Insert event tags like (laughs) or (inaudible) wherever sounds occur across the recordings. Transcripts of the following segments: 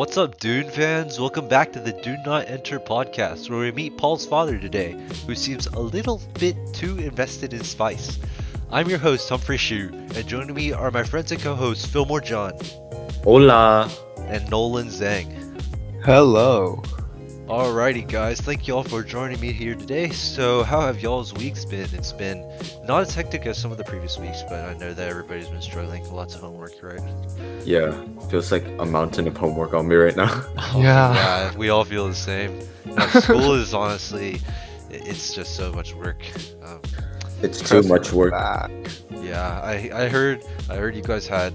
What's up, Dune fans? Welcome back to the Do Not Enter podcast, where we meet Paul's father today, who seems a little bit too invested in spice. I'm your host, Humphrey Shu, and joining me are my friends and co hosts, Fillmore John Hola. and Nolan Zhang. Hello. Alrighty, guys, thank y'all for joining me here today. So, how have y'all's weeks been? It's been not as hectic as some of the previous weeks, but I know that everybody's been struggling. Lots of homework, right? Yeah, feels like a mountain of homework on me right now. (laughs) (laughs) Oh, Yeah. yeah, we all feel the same. Now, school (laughs) is honestly, it's just so much work. Um, It's too much work. Back. yeah, I, I heard, I heard you guys had,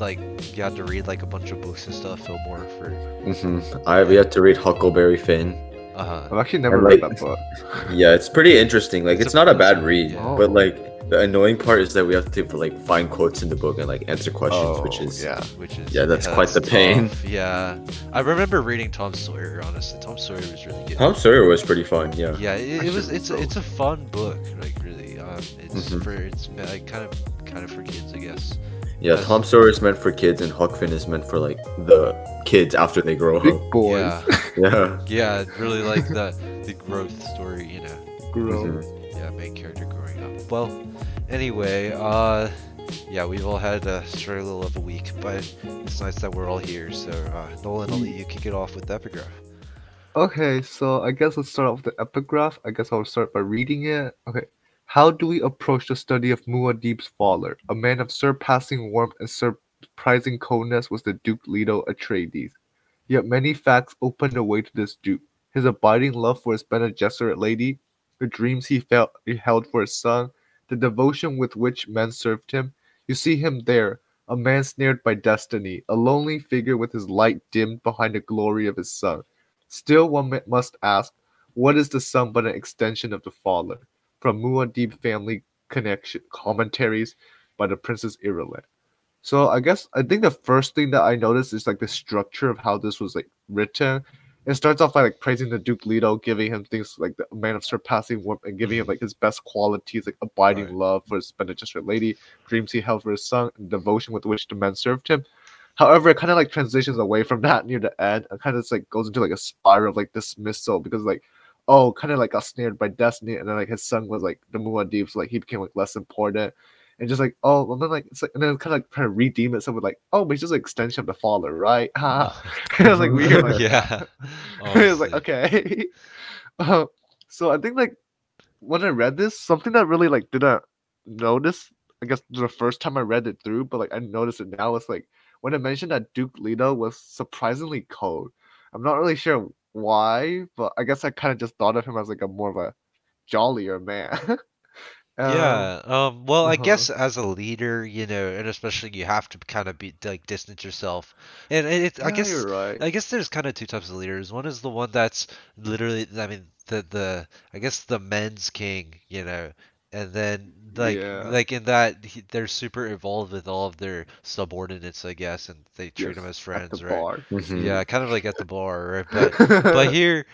like, you had to read like a bunch of books and stuff, Fillmore, for, hmm I we had to read Huckleberry Finn. Uh-huh. I've actually never And, read like- that book. (laughs) Yeah, it's pretty interesting. Like It's it's, a- not a bad read, yeah. but like the annoying part is that we have to like find quotes in the book and like answer questions, Oh, which is yeah. which is Yeah, that's quite the that's pain. tough. Yeah, I remember reading Tom Sawyer. Honestly, Tom Sawyer was really good. Tom Sawyer was pretty fun. Yeah. Yeah, it, it was. Actually, It's so- it's a fun book, like really. Um, it's Mhm. for it's like kind of kind of for kids, I guess. Yeah, That's- Tom Sawyer is meant for kids, and Huck Finn is meant for like the kids after they grow Big up. boys. Yeah, (laughs) Yeah. yeah, really like the (laughs) the growth story, you know. Grow. Mhm. Yeah, main character growing up. Well, anyway, uh, yeah, we've all had a struggle of a week, but it's nice that we're all here. So, uh, Nolan, I'll let you kick it off with the epigraph. Okay, so I guess let's start off with the epigraph. I guess I'll start by reading it. Okay. How do we approach the study of Muad'Dib's father? A man of surpassing warmth and surprising coldness was the Duke Leto Atreides. Yet many facts opened the way to this Duke. His abiding love for his Bene Gesserit lady, the dreams he felt he held for his son, the devotion with which men served him. You see him there, a man snared by destiny, a lonely figure with his light dimmed behind the glory of his son. Still, one must ask, what is the son but an extension of the father? From Muad'Dib family connection commentaries by the Princess Irulan. So I guess I think the first thing that I noticed is like the structure of how this was like written. It starts off by like praising the Duke Leto, giving him things like the man of surpassing warmth and giving him like his best qualities, like abiding Right. love for his Bene Gesserit lady, dreams he held for his son, and devotion with which the men served him. However, it kind of like transitions away from that near the end and kind of just like goes into like a spiral of like dismissal because like oh kind of like got snared by destiny and then like his son was like the Muad'Dib so like he became like less important and just like oh and then like it's like and then kind of like trying to redeem itself with like oh but he's just an extension of the father right Ha. (laughs) it was like weird like, (laughs) yeah. (laughs) it was like okay uh, so I think like when I read this something that really like didn't notice I guess the first time I read it through but like I noticed it now it's like when I mentioned that Duke Leto was surprisingly cold. I'm not really sure why, but I guess I kind of just thought of him as like a more of a jollier man. (laughs) Um, Yeah. Um. Well, I uh-huh. guess as a leader, you know, and especially you have to kind of be like distance yourself, and it. I yeah, guess. you're right. I guess there's kind of two types of leaders. One is the one that's literally, I mean, the the I guess the men's king, you know, and then like Yeah. like in that he, they're super involved with all of their subordinates, I guess, and they treat them as friends, the right? bar. Mhm. Yeah, kind of like at the (laughs) bar, right? But but here,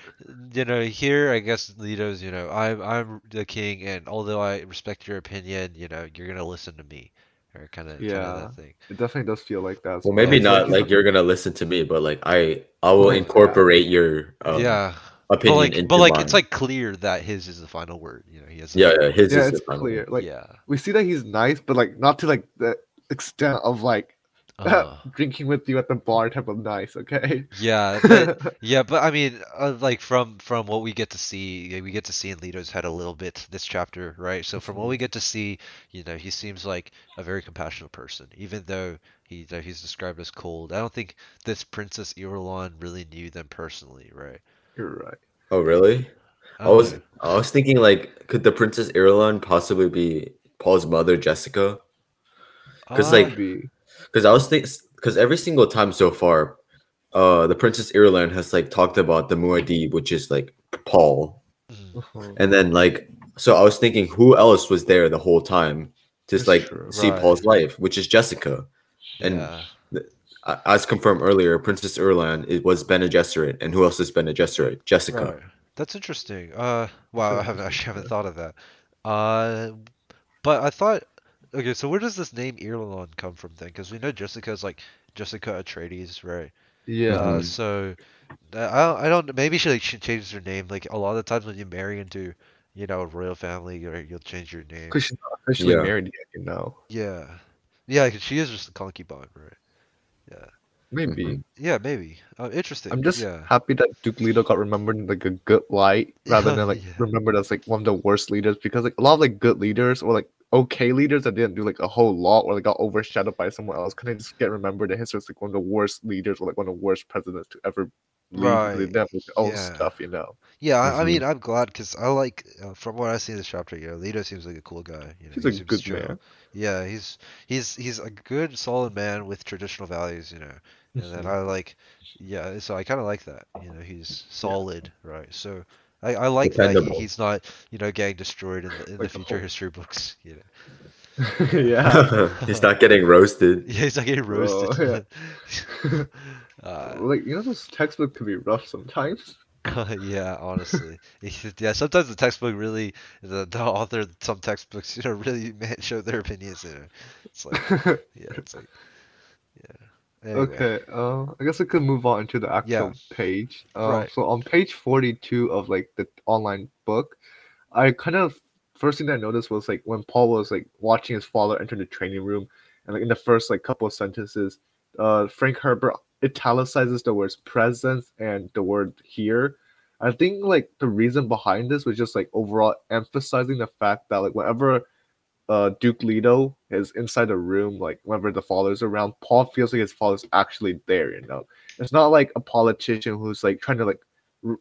you know, here I guess Leto's, you know, I'm I'm the king, and although I respect your opinion, you know, you're gonna listen to me, or kind of Yeah. that thing. it definitely does feel like that. as Well, maybe not he's like you're gonna listen to me, but like I, I will Oh, yeah. incorporate your um, yeah, opinion but like into but like mine. it's like clear that his is the final word. You know, he has. yeah, yeah, his yeah, is it's the final clear. one. Like yeah. we see that he's nice, but like not to like the extent of like Uh, (laughs) drinking with you at the bar type of nice. Okay. yeah, but, yeah, but I mean, uh, like from from what we get to see, we get to see in Leto's head a little bit this chapter, right? So from what we get to see, you know, he seems like a very compassionate person, even though he that he's described as cold. I don't think this Princess Irulan really knew them personally, right? You're right. Oh, really? I was, know. I was thinking like, could the Princess Irulan possibly be Paul's mother, Jessica? 'cause, Uh, like, Because I was thinking, because every single time so far, uh, the Princess Irulan has like talked about the Muad'Dib, which is like Paul, mm, Uh-huh. and then like, so I was thinking, who else was there the whole time, just That's like true. see Right. Paul's life, which is Jessica. And yeah. A- As confirmed earlier, Princess Irulan it was Bene Gesserit, and who else is Bene Gesserit? Jessica. Right. That's interesting. Uh, wow, I haven't actually haven't thought of that. Uh, but I thought, okay, so where does this name Irulan come from then? Because we know Jessica's like Jessica Atreides, right? Yeah. Uh, so uh, I I don't maybe she like she changes her name. Like a lot of the times when you marry into you know a royal family, or you'll change your name. Because she's not officially Yeah. married yet, you know. Yeah, yeah, 'cause she is just a concubine, right? Yeah, Maybe. Mhm. yeah, maybe. Uh, interesting. I'm just yeah. happy that Duke Leto got remembered in like a good light rather than (laughs) like Yeah. remembered as like one of the worst leaders because like a lot of like good leaders or like okay leaders that didn't do like a whole lot or like got overshadowed by someone else kind of just get remembered in history as like one of the worst leaders or like one of the worst presidents to ever lead. Right. have like, their own Yeah. stuff, you know. Yeah, I, I Mhm. mean, I'm glad because I like uh, from what I see in this chapter. You know, seems like a cool guy. You know, He's he a good chill. man. Yeah, he's he's he's a good, solid man with traditional values. You know, and then I like, yeah, so I kind of like that. You know, he's solid, right? So I, I like that he, he's not you know getting destroyed in the, in Like the future whole- history books. You know, (laughs) yeah. (laughs) He's not getting roasted. yeah, he's not getting roasted. (laughs) uh, like you know those textbooks can be rough sometimes. (laughs) yeah, honestly, (laughs) yeah. Sometimes the textbook really, the, the author some textbooks, you know, really man, show their opinions. You know, it's like, (laughs) yeah, it's like, yeah. Anyway. Okay, uh, I guess we could move on to the actual Yeah. page. Uh, Right. So on page 42 of like the online book, I kind of first thing I noticed was like when Paul was like watching his father enter the training room, and like in the first like couple of sentences, uh, Frank Herbert italicizes the words presence and the word here. I think like the reason behind this was just like overall emphasizing the fact that like whenever uh Duke Leto is inside the room, like whenever the father's around, Paul feels like his father's actually there, you know. It's not like a politician who's like trying to like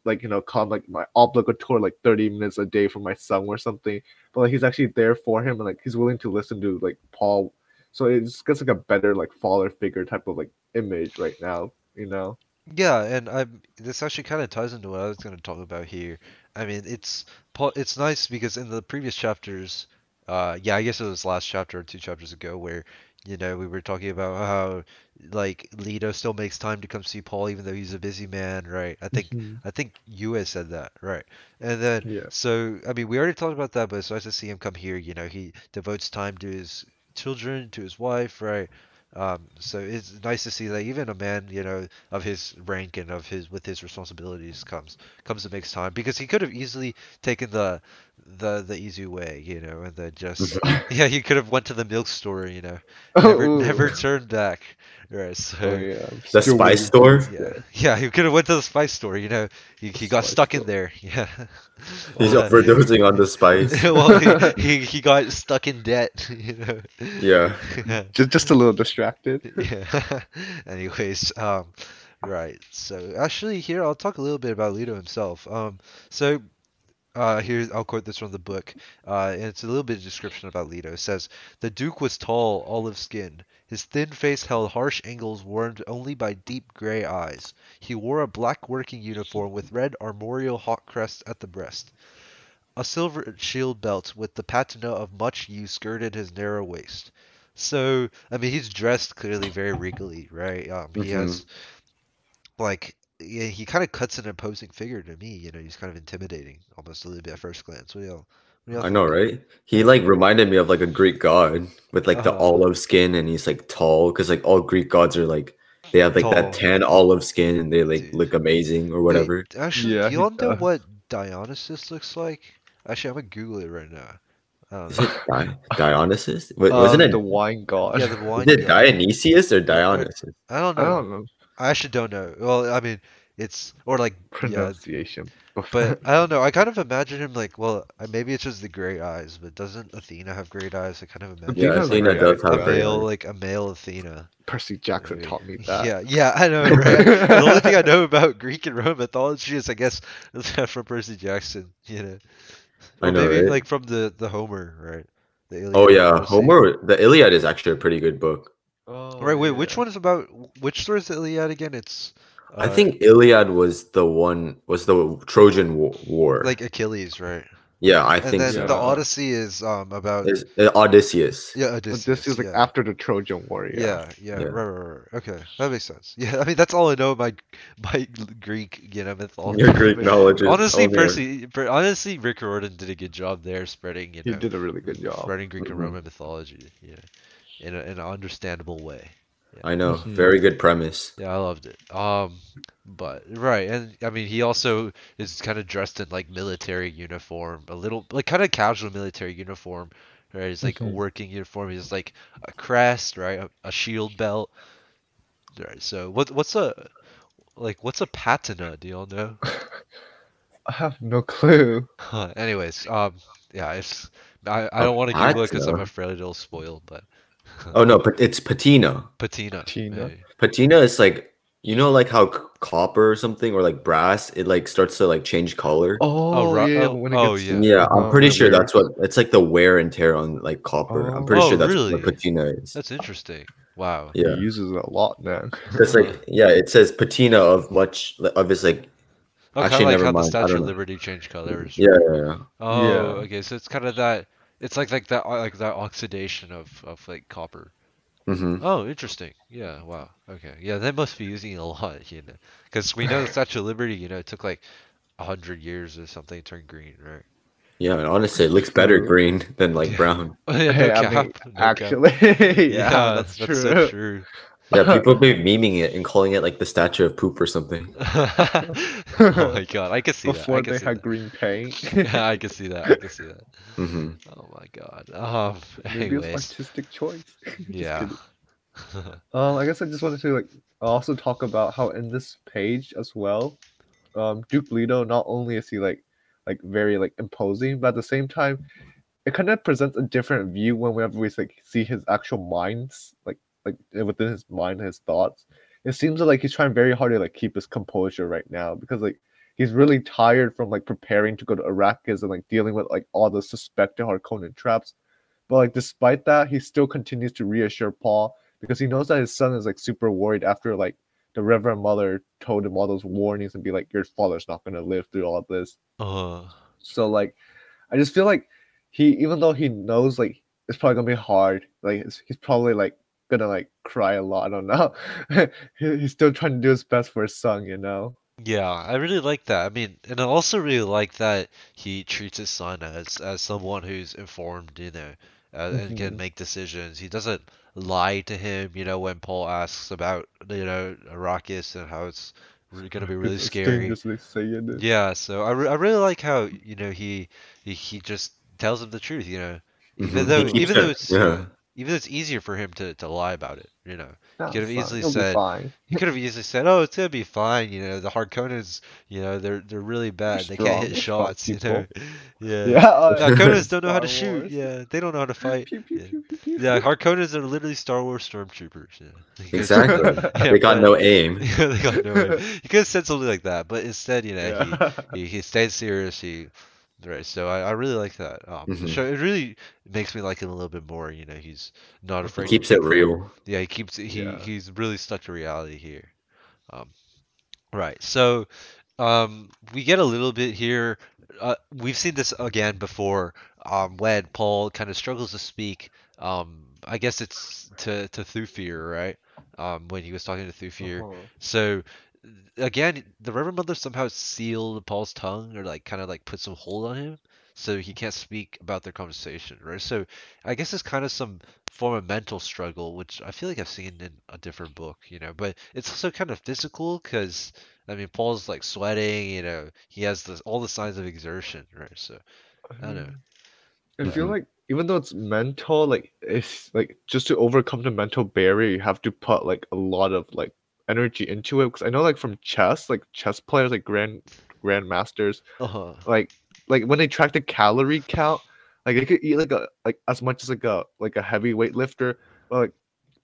like you know come like my obligatory like 30 minutes a day for my son or something but like he's actually there for him and like he's willing to listen to like paul so it's gets like a better like father figure type of like image right now you know Yeah, and I'm this actually kind of ties into what I was going to talk about here. I mean, it's Paul. It's nice because in the previous chapters, uh, yeah, I guess it was last chapter or two chapters ago where you know we were talking about how like Leto still makes time to come see Paul even though he's a busy man, right? I think I think Yue said that, right? And then Yeah. so I mean we already talked about that, but it's nice to see him come here. You know, he devotes time to his children, to his wife, right? Um, so it's nice to see that even a man, you know, of his rank and of his with his responsibilities comes comes and makes time because he could have easily taken the the the easy way, you know, and then just (laughs) yeah, he could have went to the milk store, you know, (laughs) never Ooh. never turned back, right? So oh yeah I'm The spice waiting store? yeah, day. yeah, he could have went to the spice store, you know, he, he got Spice stuck in there, (laughs) yeah. He's Well, uh, overdosing on the spice. well, he, he he got stuck in debt, you know. Yeah. just just a little distracted Yeah. Anyways, um, right. So actually, here I'll talk a little bit about Leto himself. Um, so uh, here I'll quote this from the book. Uh, and it's a little bit of description about Leto. It says, "The Duke was tall, olive-skinned. His thin face held harsh angles warmed only by deep gray eyes. He wore a black working uniform with red armorial hawk crest at the breast." A silver shield belt with the patina of much use skirted his narrow waist. So, I mean, he's dressed clearly very regally, right? Um, he has, like, yeah, he kind of cuts an imposing figure to me. You know, he's kind of intimidating, almost a little bit at first glance. What do y'all? What do y'all I know, right? He like reminded me of like a Greek god with like the Uh-huh. olive skin and he's like tall because like all Greek gods are like they have like Tall. that tan olive skin and they like Dude. look amazing or Wait, whatever. actually, Yeah, do y'all know what Dionysus looks like? Actually, I'm gonna Google it right now. Is it Di- Dionysus? Wasn't Um, it? the wine god yeah, the wine. (laughs) is it god. Dionysius or Dionysus? I don't i don't know I actually don't know. Well, I mean, it's or like yeah, pronunciation But I don't know. I kind of imagine him like, well, uh, maybe it's just the gray eyes, but doesn't Athena have great eyes? I kind of imagine Yeah, Athena's Athena does eyes, have a great male, eyes. like a male Athena. percy jackson Maybe. taught me that Yeah, yeah, I know, right? (laughs) the only thing I know about Greek and Roman mythology is, I guess, (laughs) from Percy Jackson. You know, I or know, maybe right? like from the the Homer, right? The Iliad Oh yeah, Odyssey. Homer. The Iliad is actually a pretty good book. Oh, Right. Wait, which one is about? Which story is the Iliad again? It's. I uh, think Iliad was the one was the Trojan Wa- War. like Achilles, right? yeah, I And think then so. the Odyssey is um about Is uh, Odysseus. yeah But Odysseus. this is like yeah. after the trojan war yeah, Yeah, yeah, Yeah. right, right, right. Okay, that makes sense. (laughs) Yeah, I mean that's all I know about my Greek, you know, mythology. Your Greek But (laughs) knowledge is Honestly, only- Percy, per- honestly, Rick Riordan did a good job there spreading, you he did a really good job spreading Greek and Mhm. Roman mythology, yeah, in a, in an understandable way. I know. Mhm. Very good premise. Yeah, I loved it. Um, but right, and I mean, he also is kind of dressed in like military uniform, a little like kind of casual military uniform, right? It's like a Mhm. working uniform. He's like a crest, right? A, a shield belt, right? So what what's a like what's a patina? Do y'all know? (laughs) I have no clue. Anyways, um, yeah, it's I, I don't want to Google it because I'm patina? afraid it'll spoil, but Oh no, but it's patina. patina. Patina? yeah. Patina is like you know like how c- copper or something or like brass it like starts to like change color. Oh, ri- yeah, oh, when it oh, gets yeah. Yeah, I'm uh, pretty sure weird. that's what it's like the wear and tear on like copper. I'm pretty Oh, sure that's really? what patina is. That's interesting. Wow. Yeah. He uses it a lot, man. It's like (laughs) yeah, it says patina of much of his like Oh, kind Actually, of like never how the mind, I Statue of. Liberty changed colors. yeah, yeah, yeah. Oh, Yeah. okay. So it's kind of that. It's like like that like that oxidation of of like copper. hmm Oh, interesting. Yeah. Wow. Okay. Yeah, they must be using it a lot, (laughs) you know, because we know the (laughs) Statue of Liberty, you know, it took like a hundred years or something to turn green, right? Yeah, and honestly, it looks better green than like (laughs) brown. Yeah, no Hey, I mean, no actually, yeah, that's, true. so true. Yeah, (laughs) people be memeing it and calling it like the statue of poop or something. (laughs) oh my god, I can see Before that. I can they see had that. green paint. (laughs) Yeah, I can see that. I can see that. hmm Oh my god. Um. Maybe it's Anyways. artistic choice. Yeah. kidding. Um, I guess I just wanted to like also talk about how in this page as well, um, Duke Leto not only is he like like very like imposing, but at the same time, it kind of presents a different view whenever we like see his actual minds, like like within his mind, his thoughts. It seems like he's trying very hard to like keep his composure right now because like he's really tired from like preparing to go to Arrakis and like dealing with like all the suspected Harkonnen traps. But like despite that, he still continues to reassure Paul because he knows that his son is like super worried after like the Reverend Mother told him all those warnings and be like, Your father's not gonna live through all this. Uh, So like I just feel like he even though he knows like it's probably gonna be hard, like he's probably like gonna like cry a lot. I don't know. (laughs) he's still trying to do his best for his son, you know. yeah, I really like that. I mean, and I also really like that he treats his son as as someone who's informed, you know, uh, and can Mhm. make decisions. He doesn't lie to him, you know, when Paul asks about, you know, Arrakis and how it's gonna be really It's scary. dangerously saying it. Yeah, so I, re I really like how, you know, he he, he just tells him the truth, you know. Even Mhm. Though keeps even though it's yeah. Even though it's easier for him to, to lie about it, you know. Nah, could have it's fine. easily He'll said- fine. He could have easily said, "Oh, it's gonna be fine." You know, the Harkonnens, you know, they're they're really bad. They strong, can't hit they're shots. You know, (laughs) yeah. (laughs) Yeah, uh, Harkonnens don't (laughs) know how to Star shoot. Wars. Yeah, they don't know how to fight. Pew, pew, Yeah, pew, pew, pew. yeah Harkonnens are literally Star Wars stormtroopers. Yeah. Exactly. Yeah, they got but- no aim. Yeah, they got no aim. You could have said something like that, but instead, you know, Yeah. he, he he stayed serious. He right. So I, I really like that. Um, the Mhm. show it really makes me like him a little bit more. You know, he's not He afraid. to keeps it real. yeah, he keeps he Yeah. he's really stuck to reality here. Um, right. So, um, we get a little bit here. Uh, we've seen this again before. Um, when Paul kind of struggles to speak. Um, I guess it's to to Thufir, right? Um, when he was talking to Thufir. Uh-huh. So again, the Reverend Mother somehow sealed Paul's tongue or like kind of like put some hold on him so he can't speak about their conversation, right? So I guess it's kind of some form of mental struggle, which I feel like I've seen in a different book, you know, but it's also kind of physical because I mean Paul's like sweating, you know, he has this all the signs of exertion, right? So I don't know. Um, I feel like even though it's mental, like it's like just to overcome the mental barrier, you have to put like a lot of like energy into it. Because I know like from chess, like chess players, like grand grandmasters, Uh-huh. like like when they track the calorie count, like they could eat like a like as much as like a like a heavy weightlifter, but like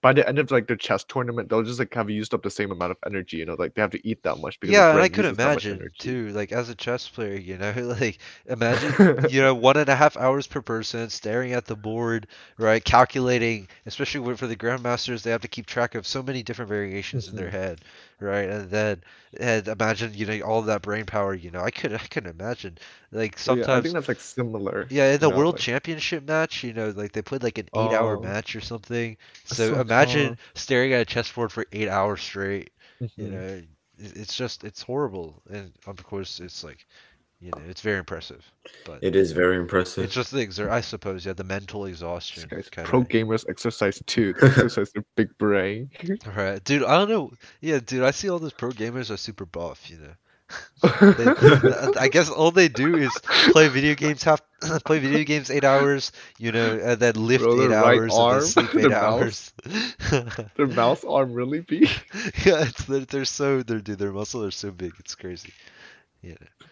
by the end of like their chess tournament, they'll just like have used up the same amount of energy. You know, like they have to eat that much because Yeah, and I could uses that much imagine too, like as a chess player, you know, (laughs) like imagine, (laughs) you know, one and a half hours per person staring at the board, right? Calculating, especially for the grandmasters, they have to keep track of so many different variations in their Mhm. head, right? And then, and imagine, you know, all of that brain power, you know, I could, I couldn't imagine, like So, yeah, I think that's like similar. yeah, in the know, world like- championship match, you know, like they played like an eight-hour Oh. match or something. So so imagine staring at a chessboard for eight hours straight you Mhm. know it's just it's horrible and of course it's like You know, it's very impressive. But It is very impressive. it's just the exer I suppose, yeah, the mental exhaustion. guys, kinda- pro gamers exercise too. They (laughs) exercise their big brain. Right, dude. I don't know. Yeah, dude. I see all those pro gamers are super buff. You know, (laughs) they, I guess all they do is play video games half, (clears throat) play video games eight hours. You know, and then lift Bro, eight right hours arm, and then sleep (laughs) their eight mouse. hours. Their mouse arm really big. yeah, it's they're, they're so they're dude. Their muscles are so big. It's crazy. You know.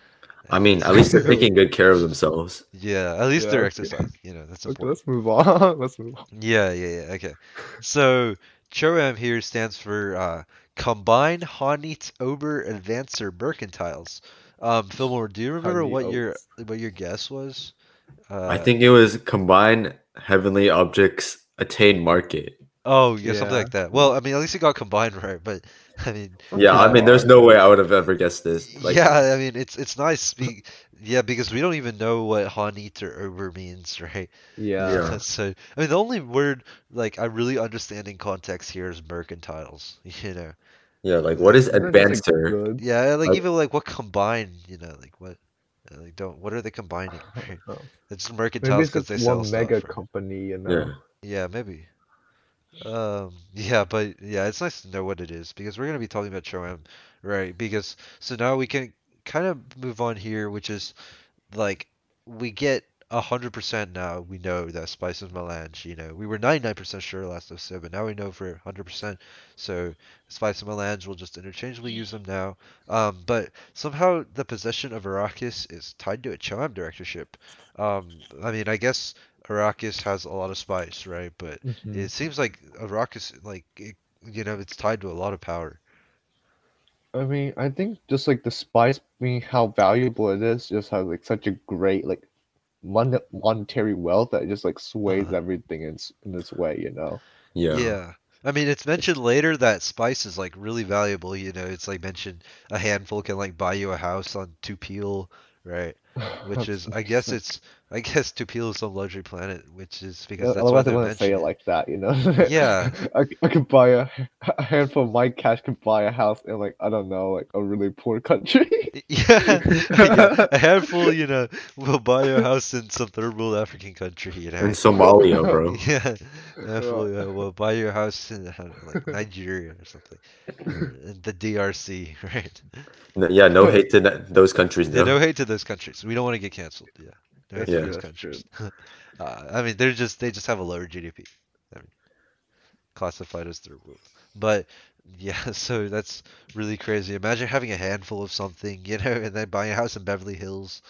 I mean, at least they're (laughs) taking good care of themselves. Yeah, at least Yeah, they're okay. exercising. You know, that's Okay, important. let's move on. (laughs) Let's move on. Yeah, yeah, yeah. Okay. So CHOAM here stands for uh, Combined Honnete Ober Advancer Mercantiles. Um, Fillmore, do you remember Honey what your what your guess was? Uh, I think it was combine heavenly objects attain market. Oh, yeah, something like that. Well, I mean, at least you got combined (laughs) right, but I mean, Yeah, I mean, there's no way I would have ever guessed this. Like, yeah, I mean, it's it's nice. Be, yeah, because we don't even know what Honnete or Ober means, (laughs) right? Yeah. (laughs) Yeah. So, I mean, the only word like I really understand in context here is mercantiles. You know. yeah, like what is They're just, like, advancer? Yeah, like Like- even like what combine, you know, like what, uh, like don't what are they combining? right? Oh. It's Maybe mercantiles because they just sell one stuff. mega right? company, you know. Yeah. Yeah, maybe. Um, yeah, but yeah, it's nice to know what it is because we're gonna be talking about Choam, right? Because so now we can kind of move on here, which is like we get a hundred percent now. We know that Spice and Melange. You know, we were ninety nine percent sure last episode, but now we know for hundred percent. So Spice and Melange will just interchangeably use them now. Um, but somehow the possession of Arrakis is tied to a Choam directorship. Um, I mean, I guess Arrakis has a lot of spice, right? But Mhm. it seems like Arrakis, like it, you know, it's tied to a lot of power. I mean, I think just like the spice being how valuable it is, just has like such a great like mon- monetary wealth that it just like sways Uh-huh. everything in s- in this way, you know. Yeah. Yeah. I mean, it's mentioned later that spice is like really valuable. You know, it's like mentioned a handful can like buy you a house on Tupile, right? (sighs) Which is, I guess interesting. (laughs) it's, I guess Tupile is some luxury planet, which is because Yeah, that's why Otherwise, I they're wouldn't say it like that, you know. Yeah. (laughs) I, I could buy a, a handful of my cash could buy a house in like I don't know, like a really poor country. (laughs) Yeah, yeah, a handful, you know, will buy you a house in some third world African country, you know. In Somalia, bro. Yeah, handful, yeah, will buy your house in like Nigeria or something, or the DRC, right? N- Yeah, no hate to that- those countries, Yeah, no hate to those countries. We don't want to get canceled. Yeah, no hate to Yeah. That's countries. (laughs) uh, I mean, they're just they just have a lower GDP. I mean, classified as third world. But yeah, (laughs) so that's really crazy. Imagine having a handful of something, you know, and then buying a house in Beverly Hills.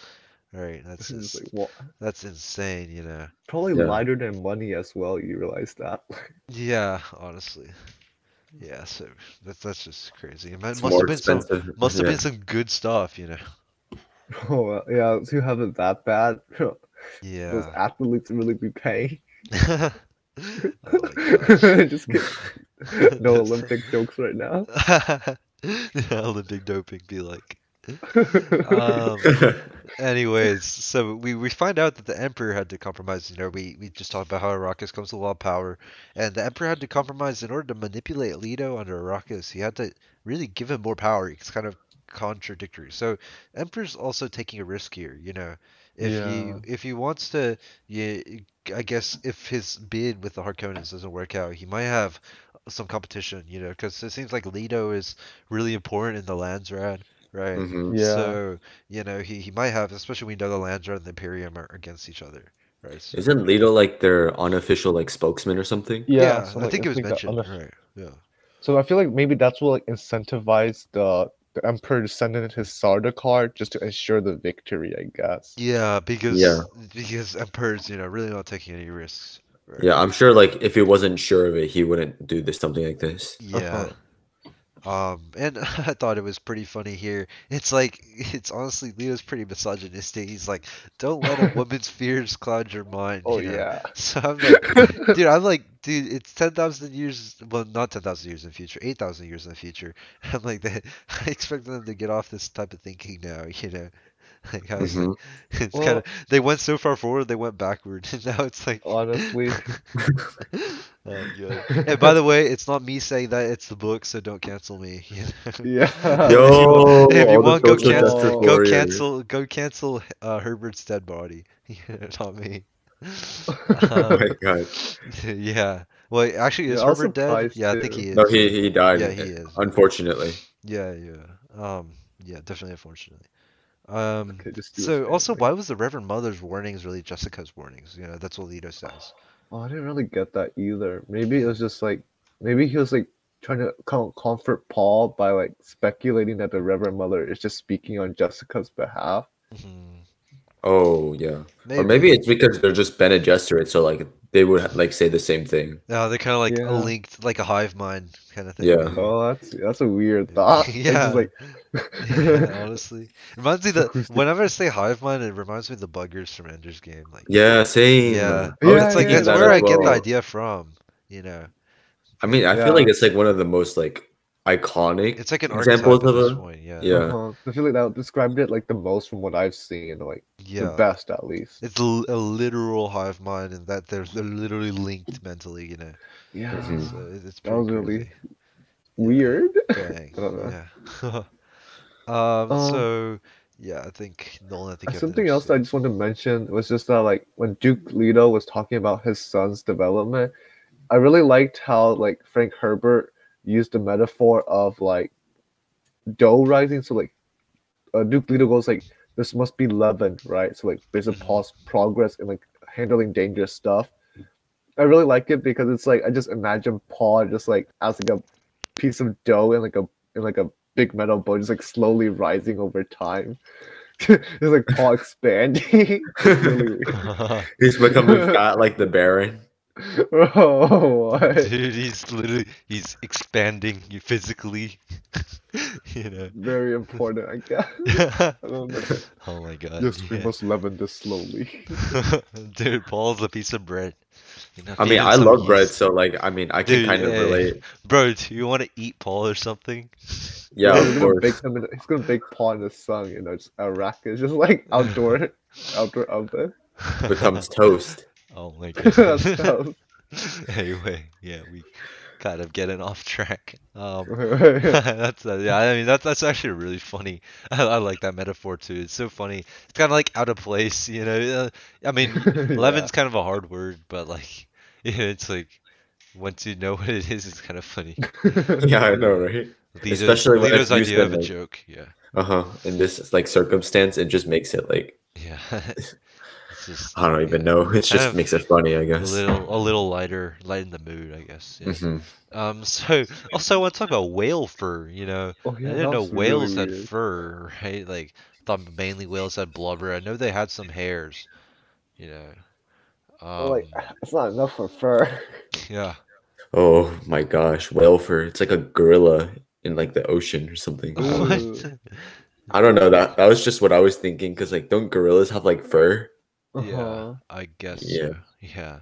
Right, that's (laughs) This just, like, well, that's insane, you know. probably Yeah. lighter than money as well. You realize that? Yeah, honestly. Yeah, so that's that's just crazy. It It's must more have been some must have yeah. been some good stuff, you know. (laughs) oh well, yeah, to have it that bad, (laughs) those Yeah. athletes really be paying. (laughs) oh just kidding. no Olympic jokes right now. yeah, Olympic doping be like. Um, anyways, so we, we find out that the Emperor had to compromise. You know, we, we just talked about how Arrakis comes with a lot of power, and the Emperor had to compromise in order to manipulate Leto under Arrakis. He had to really give him more power. It's kind of contradictory. So, Emperor's also taking a risk here. You know, if Yeah. he if he wants to, yeah, I guess if his bid with the Harkonnens doesn't work out, he might have some competition. You know, because it seems like Leto is really important in the Landsraad, right? Mhm. Yeah. So, you know, he, he might have, especially when we know the Landsraad and the Imperium are against each other, right? So, Isn't Leto like their unofficial like spokesman or something? yeah, so, I like, think it was it's like the mentioned, unofficial- right? Yeah. So I feel like maybe that's what like incentivized the the emperor to send in his Sardaukar just to ensure the victory, I guess. Yeah, because Yeah. because Emperor's, you know, really not taking any risks. Right? Yeah, I'm sure like if he wasn't sure of it, he wouldn't do this something like this. (laughs) Yeah. Um, and (laughs) I thought it was pretty funny here. It's like (laughs) it's honestly Leo's pretty misogynistic. He's like, "Don't let a woman's fears cloud your mind." Oh you know? yeah. So I'm like, dude, I'm like, dude, it's ten thousand years. Well, not ten thousand years in the future, eight thousand years in the future. (laughs) I'm like, they, (laughs) I expect them to get off this type of thinking now. (laughs) You know, Like, I was Mhm. like, it's Well- kind of they went so far forward, they went backward, and now it's like. Honestly. Oh, God. And by the way, it's not me saying that; it's the book, so don't cancel me. you know? Yeah. Yo, if you all the want, go cancel, go cancel, go cancel uh, Herbert's dead body. not me. Oh my Um, god. (laughs) yeah. Well, actually, is Yeah, I Herbert dead? surprised Yeah, I think he is. No, he he died. Yeah, he is. Unfortunately. Yeah, yeah. Um, yeah, definitely, unfortunately. Um, Okay, just do a so also, thing. why was the Reverend Mother's warnings really Jessica's warnings? You know, that's what Leto says. Oh, I didn't really get that either. Maybe it was just like maybe he was like trying to com- comfort Paul by like speculating that the Reverend Mother is just speaking on Jessica's behalf. Mhm. Oh yeah. Or maybe it's because they're just Bene Gesserit, so like they would like say the same thing. No, they're kind of like Yeah. a linked, like a hive mind kind of thing. Yeah. Oh, that's that's a weird thought. (laughs) It's Yeah. just like (laughs) Yeah, (laughs) honestly, reminds me that whenever I say hive mind, it reminds me of the buggers from Ender's Game. Like, Yeah, same. yeah, I was Yeah, it's like thinking that's that where as I get the idea from. You know, I mean, I Yeah. feel like it's like one of the most like iconic. it's like an Examples archetype at of this a- point. Yeah, Yeah. uh-huh. I feel like that described it like the most from what I've seen, like yeah. the best at least. It's l- a literal hive mind, and that they're they're literally linked mentally. You know, Yeah, Mhm. so it- it's That was pretty really weird. (laughs) Dang. I don't know. Yeah. (laughs) um. Um, So yeah, I think Nolan. I think you have the Something next else I just want to mention was just that like when Duke Leto was talking about his son's development, I really liked how like Frank Herbert used the metaphor of like dough rising. So like uh, Duke Leto goes like this must be leaven, right? So like there's a Mhm. pause progress in like handling dangerous stuff. I really like it because it's like I just imagine Paul just like as like a piece of dough in like a in like a big metal bowl, just like slowly rising over time. (laughs) it's like Paul expanding. (laughs) (laughs) He's becoming fat like the Baron. (laughs) oh, what? Dude, he's literally he's expanding you physically. (laughs) you know. Very important, I guess. (laughs) I don't know. oh my god. Yes, we yeah. must leaven this slowly. Dude, Paul's a piece of bread. You know, I mean, I some love bread, so like, I mean, I can Dude, kind of hey. relate. Bro, do you want to eat Paul or something? Yeah, he's of gonna course. bake him in, he's gonna bake Paul in the sun, you know, just a rack. It's just like outdoor, outdoor oven. Becomes toast. Oh my (laughs) That's god. (laughs) toast. anyway, yeah, we kind of getting off track. Um, (laughs) that's uh, yeah. I mean, that's that's actually really funny. I, I like that metaphor too. It's so funny. It's kind of like out of place, you know. Uh, I mean, leaven's kind of a hard word, but like, yeah, it's like once you know what it is, it's kind of funny. Yeah, I know, right? Leto's, Especially when Leto's it's used idea of in, a like- joke. Yeah, Uh huh. In this like circumstance, it just makes it like yeah. It's just I don't even know. (laughs) It just of makes it funny, I guess. A little a little lighter, lighten the mood, I guess. Yeah. hmm Um. So also, I want to talk about whale fur. You know, Oh, I yeah, didn't know was really whales had weird. fur, right? Like, thought mainly whales had blubber. I know they had some hairs, you know. Um, Well, (laughs) like, it's not enough for fur. (laughs) yeah. Oh my gosh, whale fur. It's like a gorilla in like the ocean or something. I don't know. What? I don't know. That that was just what I was thinking. Cause like, don't gorillas have like fur? Yeah, Uh-huh. I guess. Yeah. so. Yeah.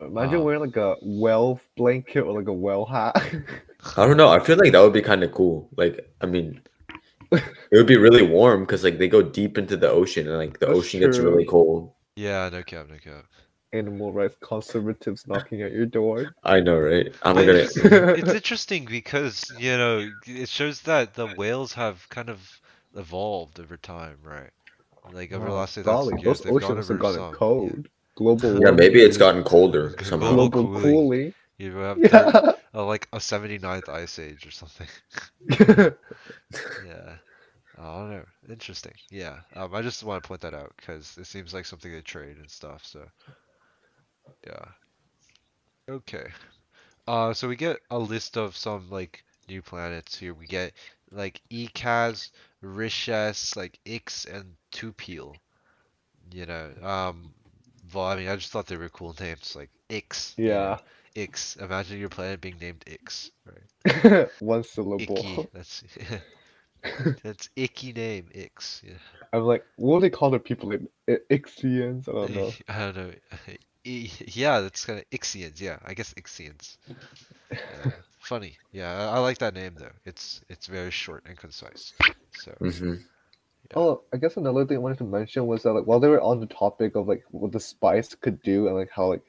Imagine Wow. wearing like a whale blanket or like a whale hat. (laughs) I don't know. I feel like that would be kind of cool. Like, I mean, it would be really warm because like they go deep into the ocean and like the That's ocean gets really cold. Yeah. No cap. No cap. Animal rights conservatives knocking at your door. I know, right? I'm But gonna. it's, it's (laughs) interesting because you know it shows that the whales have kind of evolved over time, right? Like over the Wow, last golly, 8,000 years, those they've gone oceans have over gotten some. yeah. cold. Global (laughs) Yeah, warming. maybe it's gotten colder Global somehow. global cooling. cooling. You have (laughs) Yeah. third- uh, like a 79th ice age or something. (laughs) Yeah. I don't know. Interesting. Yeah. Um, I just want to point that out because it seems like something they trade and stuff. So, yeah. Okay. Uh, so we get a list of some like new planets here. We get like Ecaz, Richese, like Ix, and Tupile. You know. Um. Well, I mean, I just thought they were cool names, like Ix. yeah. Ix. Imagine your planet being named Ix, right? (laughs) One syllable. Icky. (laughs) That's (laughs) that's icky name. Ix. Yeah. I'm like, what do they call the people in Ixians? I don't know. I don't know. Yeah, that's kind of Ixians. Yeah, I guess Ixians. Uh, funny. Yeah, I, I like that name though. It's it's very short and concise. So hmm Yeah. Oh, I guess another thing I wanted to mention was that like while they were on the topic of like what the spice could do and like how like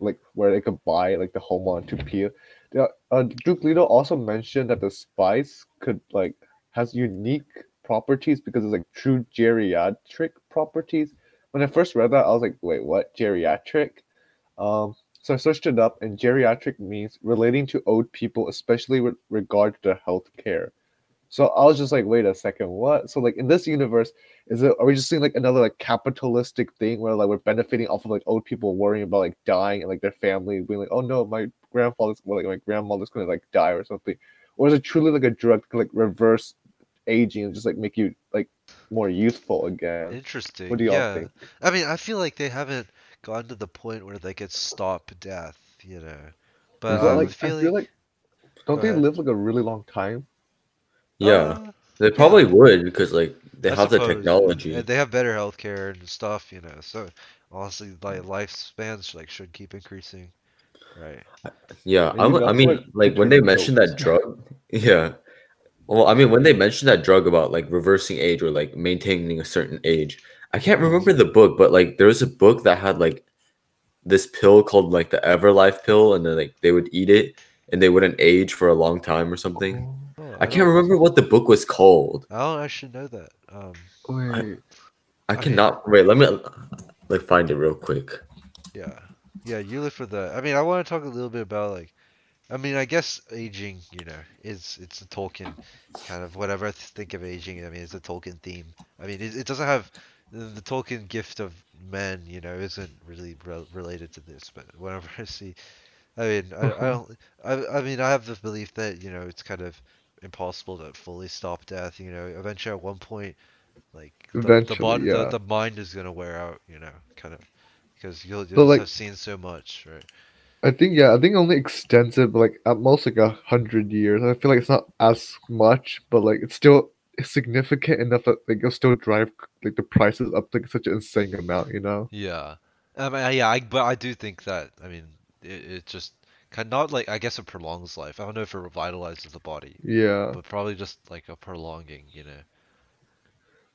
like where they could buy like the homontopia, yeah, uh, Duke Leto also mentioned that the spice could like has unique properties because it's like true geriatric properties. When I first read that, I was like, wait, what? Geriatric? Um, so I searched it up, and geriatric means relating to old people, especially with regard to their health care. So I was just like, wait a second, what? So like in this universe, is it are we just seeing like another like capitalistic thing where like we're benefiting off of like old people worrying about like dying and like their family being like, oh no, my grandfather's well, like my grandmother's gonna like die or something, or is it truly like a drug to like reverse aging and just like make you like more youthful again? Interesting. What do y'all yeah. think? I mean, I feel like they haven't gotten to the point where they could stop death, you know. But But I'm like I feel like don't they live like a really long time? Yeah, uh, they probably yeah. would because like they I have the suppose, yeah. technology. And they have better healthcare and stuff, you know. So honestly, like lifespans like should keep increasing, right? Yeah, I'm, I mean, what like when they mentioned that drug, (laughs) yeah. Well, I mean, when they mentioned that drug about like reversing age or like maintaining a certain age, I can't remember the book, but like there was a book that had like this pill called like the Everlife pill, and then like they would eat it and they wouldn't age for a long time or something. Oh, I don't- can't remember what the book was called. I don't actually know that. Um, Wait, I Okay. cannot wait. Let me like find it real quick. yeah, yeah. You look for the. I mean, I want to talk a little bit about like. I mean, I guess aging, you know, is it's a Tolkien kind of whatever I think of aging. I mean, it's a Tolkien theme. I mean, it, it doesn't have the, the Tolkien gift of men, you know, isn't really re- related to this. But whenever (laughs) I see, I mean, I, I don't. I, I mean, I have the belief that you know it's kind of impossible to fully stop death. You know, eventually at one point, like the, the, Eventually, yeah. the the mind is gonna wear out. You know, kind of because you'll, you'll like- have seen so much, right? I think yeah, I think only extensive like at most like a hundred years. I feel like it's not as much, but like it's still significant enough that like it'll still drive like the prices up like such an insane amount, you know? Yeah. I mean, yeah, I, but I do think that, I mean, it, it just kind not like, I guess it prolongs life. I don't know if it revitalizes the body, Yeah. but probably just like a prolonging, you know.